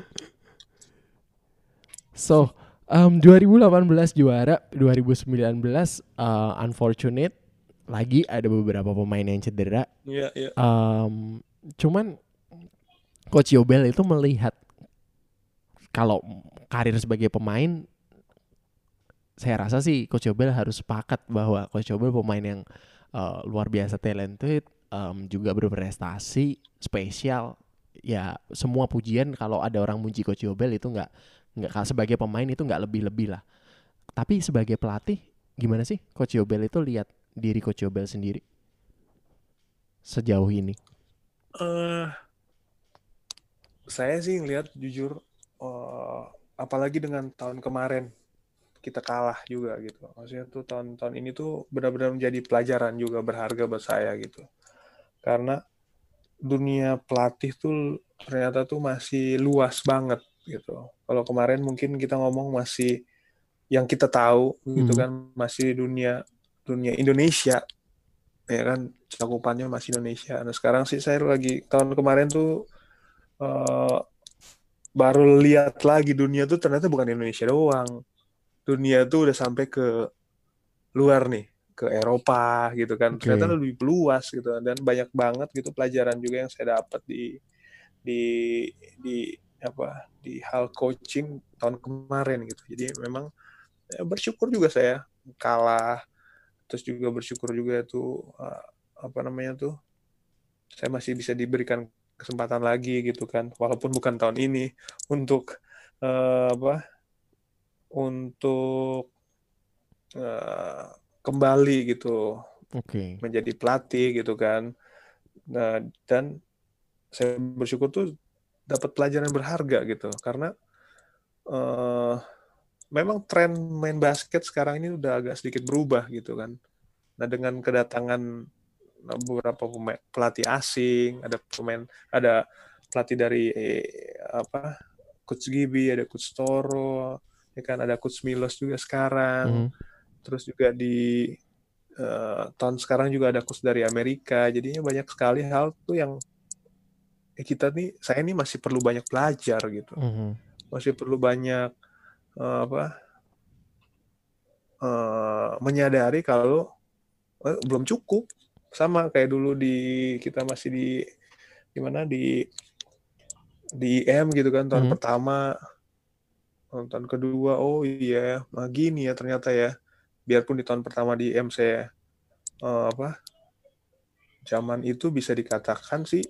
So, um, 2018 juara, 2019 uh, unfortunate lagi ada beberapa pemain yang cedera. iya iya Um, cuman Coach Yobel itu melihat kalau karir sebagai pemain saya rasa sih Coach Yobel harus sepakat bahwa Coach Yobel pemain yang uh, luar biasa talented, um, juga berprestasi, spesial. Ya semua pujian kalau ada orang muji Coach Yobel itu nggak nggak sebagai pemain itu nggak lebih-lebih lah. Tapi sebagai pelatih gimana sih Coach Yobel itu lihat diri Coach Yobel sendiri sejauh ini? Eh, saya sih ngelihat jujur eh, apalagi dengan tahun kemarin kita kalah juga gitu. Maksudnya tuh tahun-tahun ini tuh benar-benar menjadi pelajaran juga berharga buat saya gitu. Karena dunia pelatih tuh ternyata tuh masih luas banget gitu. Kalau kemarin mungkin kita ngomong masih yang kita tahu gitu Mhm. kan masih dunia dunia Indonesia ya kan cakupannya masih Indonesia. Nah sekarang sih saya lagi tahun kemarin tuh eh, baru lihat lagi dunia tuh ternyata bukan Indonesia doang. Dunia tuh udah sampai ke luar nih, ke Eropa gitu kan. Oke. Ternyata lebih luas gitu dan banyak banget gitu pelajaran juga yang saya dapat di di di apa di hal coaching tahun kemarin gitu. Jadi memang ya, bersyukur juga saya kalah terus juga bersyukur juga tuh uh, apa namanya tuh saya masih bisa diberikan kesempatan lagi gitu kan. Walaupun bukan tahun ini untuk uh, apa untuk uh, kembali gitu Oke. menjadi pelatih gitu kan. Nah, dan saya bersyukur tuh dapat pelajaran berharga gitu. Karena eh, memang tren main basket sekarang ini udah agak sedikit berubah gitu kan nah dengan kedatangan beberapa pemain pelatih asing ada pemain ada pelatih dari eh, apa coach Gibi ada coach Toro ya kan ada coach Milos juga sekarang Mhm. terus juga di eh, tahun sekarang juga ada coach dari Amerika jadinya banyak sekali hal tuh yang eh, kita nih saya ini masih perlu banyak belajar gitu Mhm. masih perlu banyak eh, apa eh, menyadari kalau eh, belum cukup. Sama kayak dulu di kita masih di di mana di di EM gitu kan tahun Mhm. pertama. Tahun kedua oh iya nah gini ya ternyata ya. Biarpun di tahun pertama di EM saya eh, apa zaman itu bisa dikatakan sih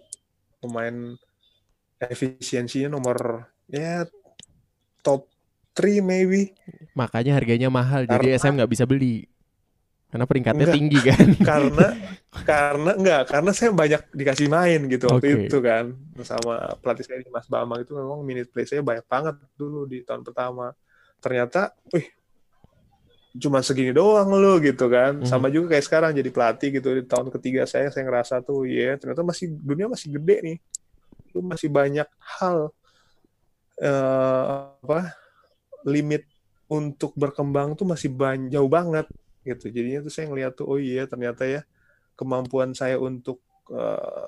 pemain efisiensinya nomor ya top 3 maybe Makanya harganya mahal, jadi Karena- SM nggak bisa beli. Karena peringkatnya Enggak. tinggi kan. karena karena enggak karena saya banyak dikasih main gitu waktu itu kan sama pelatih saya Mas Bambang itu memang minute play saya banyak banget dulu di tahun pertama ternyata wih cuma segini doang lo gitu kan Mhm. sama juga kayak sekarang jadi pelatih gitu di tahun ketiga saya saya ngerasa tuh ya ternyata masih dunia masih gede nih lu masih banyak hal eh, apa limit untuk berkembang tuh masih ban- jauh banget gitu. Jadinya tuh saya ngeliat tuh oh iya ternyata ya kemampuan saya untuk eh,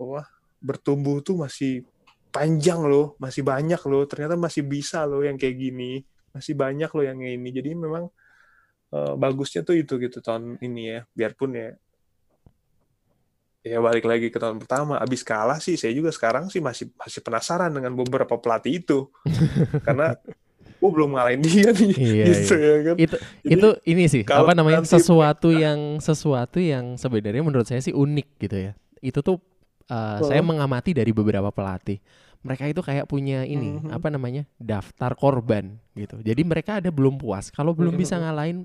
apa bertumbuh tuh masih panjang loh masih banyak loh. Ternyata masih bisa loh yang kayak gini masih banyak loh yang ini. Jadi memang eh, bagusnya tuh itu gitu tahun ini ya biarpun ya ya balik lagi ke tahun pertama abis kalah sih saya juga sekarang sih masih masih penasaran dengan beberapa pelatih itu. Karena gue belum ngalahin dia nih Iya, gitu ya kan itu Jadi, itu ini sih apa namanya nanti- sesuatu yang sesuatu yang sebenarnya menurut saya sih unik gitu ya. Itu tuh uh, Oh. saya mengamati dari beberapa pelatih. Mereka itu kayak punya ini Mhm. apa namanya daftar korban gitu. Jadi mereka ada belum puas kalau belum bisa Mhm. ngalahin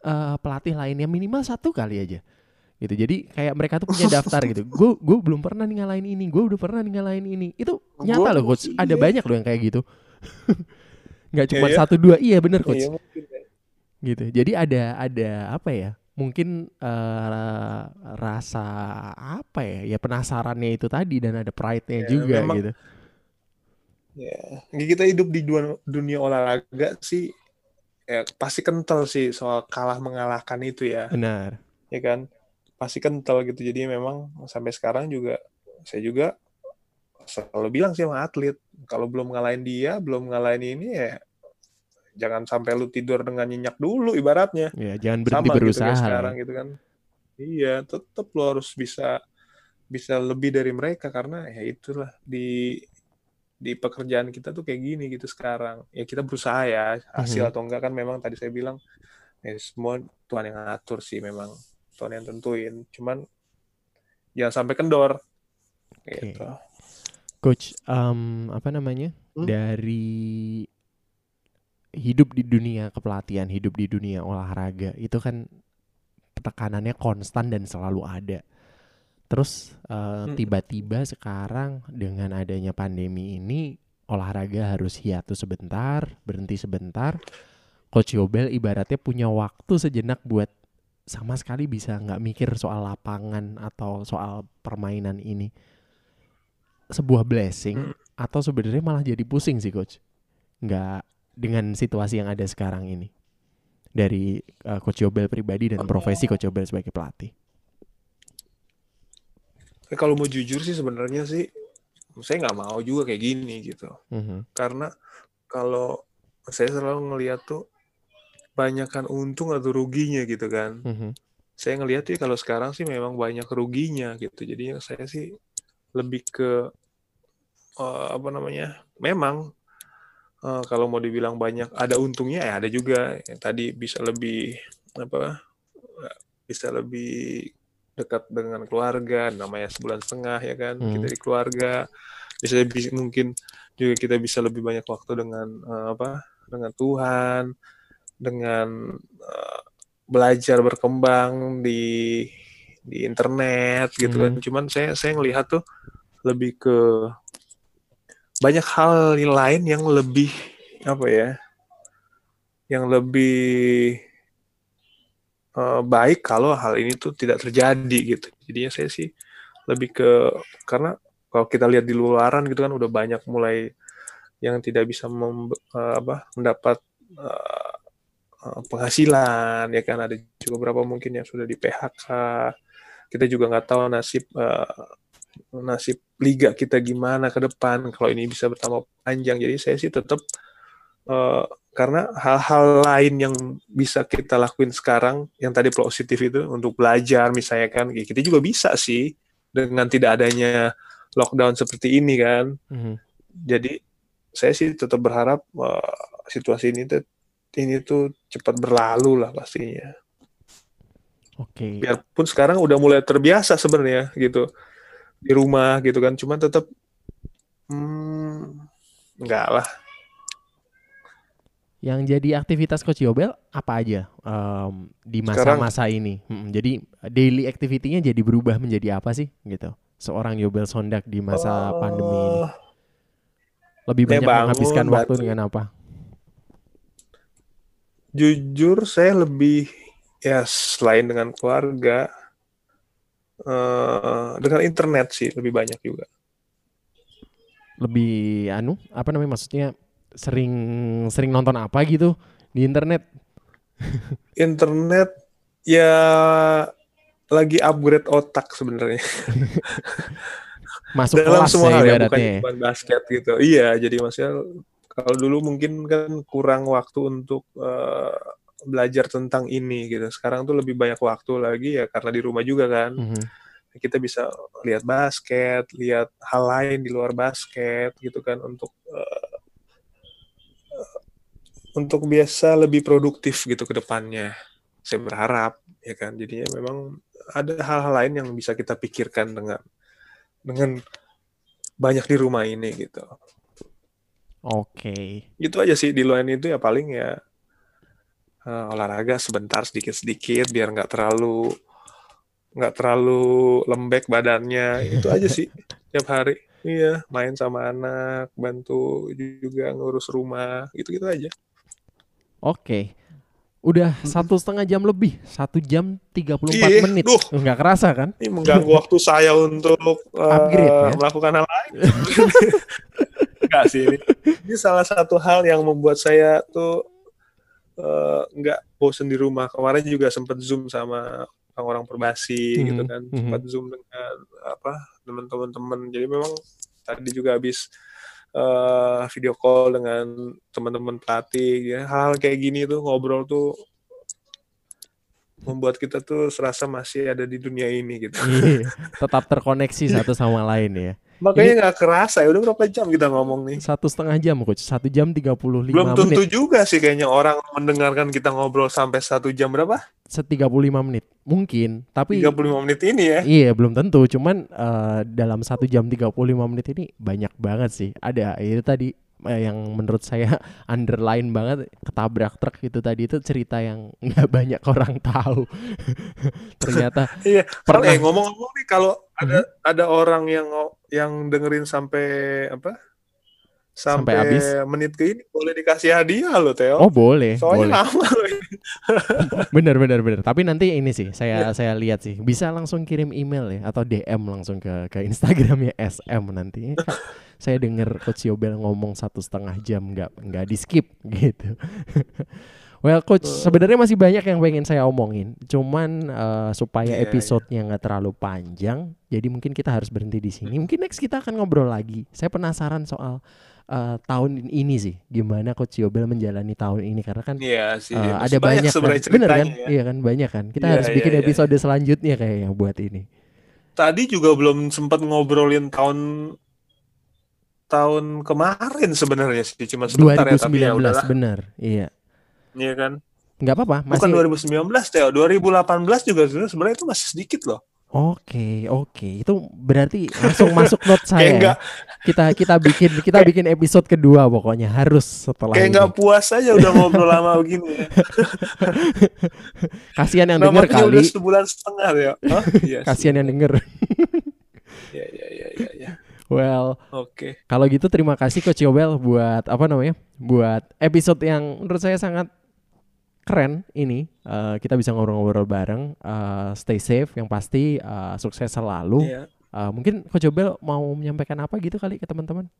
uh, pelatih lainnya minimal satu kali aja gitu. Jadi kayak mereka tuh punya daftar gitu. Gue gue belum pernah nih ngalahin ini, gue udah pernah nih ngalahin ini. Itu nyata Gua- loh coach. Ada iya. banyak loh yang kayak gitu. Nggak cuma Iya. satu dua. Iya bener coach Iya, mungkin ya. gitu. Jadi ada ada apa ya? Mungkin eh, rasa apa ya? Ya penasarannya itu tadi dan ada pride-nya Ya, juga memang- gitu. Ya, kita hidup di dua- dunia olahraga sih ya pasti kental sih soal kalah mengalahkan itu ya, Benar. ya kan? Pasti kental gitu. Jadi memang sampai sekarang juga saya juga selalu bilang sih sama atlet, kalau belum ngalahin dia, belum ngalahin ini ya jangan sampai lu tidur dengan nyenyak dulu ibaratnya. Ya, jangan berhenti Sama gitu berusaha. lah sekarang gitu kan. Iya, tetap lu harus bisa bisa lebih dari mereka karena ya itulah di di pekerjaan kita tuh kayak gini gitu sekarang. Ya kita berusaha ya, hasil Mhm. atau enggak kan memang tadi saya bilang ya semua Tuhan yang ngatur sih memang. Tuhan yang tentuin. Cuman jangan sampai kendor. Gitu. Coach, em, apa namanya? Hmm? Dari hidup di dunia kepelatihan, hidup di dunia olahraga itu kan tekanannya konstan dan selalu ada. Terus eh, Hmm. tiba-tiba sekarang dengan adanya pandemi ini olahraga harus hiatus sebentar, berhenti sebentar. Coach Yobel ibaratnya punya waktu sejenak buat sama sekali bisa nggak mikir soal lapangan atau soal permainan ini. Sebuah blessing Hmm. atau sebenarnya malah jadi pusing sih coach. Nggak dengan situasi yang ada sekarang ini. Dari eh, Coach Yobel pribadi dan profesi Coach Yobel sebagai pelatih. Tapi kalau mau jujur sih sebenarnya sih saya nggak mau juga kayak gini gitu. Mhm. karena kalau saya selalu ngeliat tuh banyakkan untung atau ruginya gitu kan Mhm. saya ngeliat tuh kalau sekarang sih memang banyak ruginya gitu jadi saya sih lebih ke eh, apa namanya memang eh, kalau mau dibilang banyak ada untungnya ya ada juga yang tadi bisa lebih apa bisa lebih dekat dengan keluarga namanya sebulan setengah ya kan Hmm. kita di keluarga bisa bisa- mungkin juga kita bisa lebih banyak waktu dengan eh, apa dengan Tuhan dengan eh, belajar berkembang di di internet gitu kan. Hmm. cuman saya saya ngelihat tuh lebih ke banyak hal lain yang lebih apa ya yang lebih eh, baik kalau hal ini tuh tidak terjadi gitu. Jadinya saya sih lebih ke karena kalau kita lihat di luaran gitu kan udah banyak mulai yang tidak bisa mem- eh, apa mendapat eh, eh, penghasilan ya kan. Ada juga beberapa mungkin yang sudah di PHK kita juga nggak tahu nasib eh, nasib liga kita gimana ke depan kalau ini bisa bertambah panjang. Jadi saya sih tetap eh, karena hal-hal lain yang bisa kita lakuin sekarang yang tadi positif itu untuk belajar misalnya kan ya kita juga bisa sih dengan tidak adanya lockdown seperti ini kan. Mhm. jadi saya sih tetap berharap eh, situasi ini tuh ini tuh cepat berlalu lah pastinya Oke. biarpun sekarang udah mulai terbiasa sebenarnya gitu di rumah gitu kan cuman tetap hmm, enggak lah Yang jadi aktivitas Coach Yobel apa aja em, di masa-masa ini? Mm, jadi daily activity-nya jadi berubah menjadi apa sih gitu? Seorang Yobel Sondak di masa pandemi ini lebih ya banyak bangun, menghabiskan waktu bantu. dengan apa? jujur saya lebih ya selain dengan keluarga eh, dengan internet sih lebih banyak juga Lebih anu apa namanya maksudnya sering sering nonton apa gitu di internet? internet ya lagi upgrade otak sebenarnya Masuk dalam kelas semua ya hal ya bukan ya. cuma basket gitu iya jadi maksudnya kalau dulu mungkin kan kurang waktu untuk eh, belajar tentang ini gitu sekarang tuh lebih banyak waktu lagi ya karena di rumah juga kan Mhm. kita bisa lihat basket lihat hal lain di luar basket gitu kan untuk eh, untuk biasa lebih produktif gitu ke depannya saya berharap ya kan jadinya memang ada hal-hal lain yang bisa kita pikirkan dengan dengan banyak di rumah ini gitu. Oke. Itu aja sih di luar itu ya paling ya uh, olahraga sebentar sedikit-sedikit biar nggak terlalu nggak terlalu lembek badannya. Itu aja sih tiap hari. Iya main sama anak bantu juga ngurus rumah gitu gitu aja. Oke. Udah satu setengah jam lebih. Satu jam 34 Iye, menit. duh. nggak kerasa kan? Ini mengganggu waktu saya untuk uh, Upgrade, ya? melakukan hal lain. Enggak sih ini. ini salah satu hal yang membuat saya tuh uh, nggak bosen di rumah. Kemarin juga sempat zoom sama orang-orang perbasi Mhm, gitu kan. Mhm. sempat zoom dengan apa teman-teman. Jadi memang tadi juga habis eh, video call dengan teman-teman pelatih ya hal kayak gini tuh ngobrol tuh membuat kita tuh serasa masih ada di dunia ini gitu. Iya, tetap terkoneksi satu sama lain ya. Makanya nggak kerasa ya udah berapa jam kita ngomong nih? Satu setengah jam coach. Satu jam 35 belum tentu menit juga sih kayaknya orang mendengarkan kita ngobrol sampai satu jam berapa? Se 35 menit. Mungkin tapi 35 menit ini ya? Iya belum tentu, cuman eh, dalam satu jam 35 menit ini banyak banget sih. Ada itu tadi eh, yang menurut saya underline banget ketabrak truk itu tadi itu cerita yang nggak banyak orang tahu. Ternyata Iya, Pernah. Eh, ngomong-ngomong nih kalau ada ada orang yang yang dengerin sampai apa? Sampai Sampai, habis? menit ke ini boleh dikasih hadiah loh, Theo. oh boleh, boleh. Soalnya lama loh. ini. Bener bener bener. Tapi nanti ini sih saya saya lihat sih bisa langsung kirim email ya atau DM langsung ke ke Instagramnya SM nanti. Saya denger Coach Yobel ngomong satu setengah jam nggak nggak di skip gitu. well Coach sebenarnya masih banyak yang pengen saya omongin. Cuman eh, supaya Iya, iya. episodenya nggak terlalu panjang, jadi mungkin kita harus berhenti di sini. Mungkin next kita akan ngobrol lagi. Saya penasaran soal eh, tahun ini sih, gimana Coach Yobel menjalani tahun ini karena kan Iya sih. Uh, ada banyak, sebenarnya kan? bener kan? ya. Iya kan banyak kan. Kita Iya, harus iya, bikin iya, episode selanjutnya kayaknya buat ini. Tadi juga belum sempat ngobrolin tahun tahun kemarin sebenarnya sih cuma sebentar 2019 ya tapi ya udahlah. bener. Iya. Iya kan? Nggak apa-apa. Bukan Masih 2019, Theo. 2018 juga sebenarnya itu masih sedikit loh. Oke, oke. Itu berarti langsung masuk note saya. Kayak ya. Kita kita bikin kita bikin episode kedua pokoknya harus setelah kayak nggak puas aja udah ngobrol lama begini ya. Kasihan yang denger Namanya kali. udah sebulan setengah ya. Iya sih. Kasihan yang denger. Iya, iya, iya, iya. Well, Oke. Kalau gitu terima kasih Coach Yobel buat apa namanya? Buat episode yang menurut saya sangat keren ini. Eh, kita bisa ngobrol-ngobrol bareng. Eh, stay safe yang pasti eh, sukses selalu. Iya. Eh, mungkin Coach Yobel mau menyampaikan apa gitu kali ke teman-teman?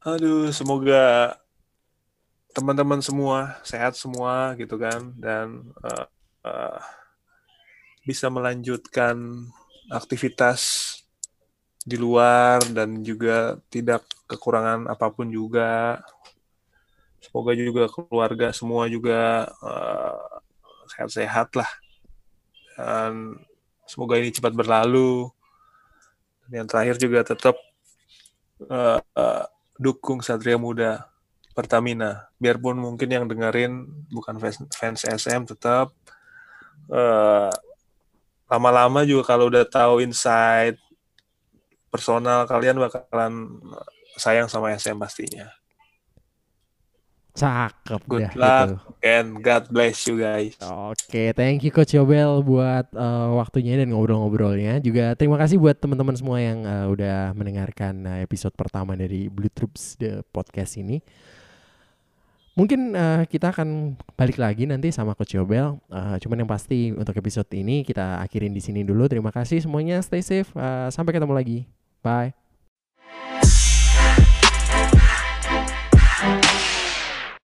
Aduh, semoga teman-teman semua sehat semua gitu kan dan eh, eh, bisa melanjutkan aktivitas di luar dan juga tidak kekurangan apa pun juga. Semoga juga keluarga semua juga eh, sehat-sehat lah. Dan semoga ini cepat berlalu. Dan yang terakhir juga tetap eh, eh, dukung Satria Muda Pertamina. Biarpun mungkin yang dengerin bukan fans, fans SM tetap eh, lama-lama juga kalau udah tahu insight personal kalian bakalan sayang sama SM pastinya. Cakep Good dah luck gitu. and God bless you guys. Oke, thank you Coach Yobel buat eh, waktunya dan ngobrol-ngobrolnya. Juga terima kasih buat teman-teman semua yang eh, udah mendengarkan eh, episode pertama dari Blue Troops the podcast ini. Mungkin eh, kita akan balik lagi nanti sama Coach Yobel. Eh, cuman yang pasti untuk episode ini kita akhirin di sini dulu. Terima kasih semuanya. Stay safe. Eh, sampai ketemu lagi. Bye.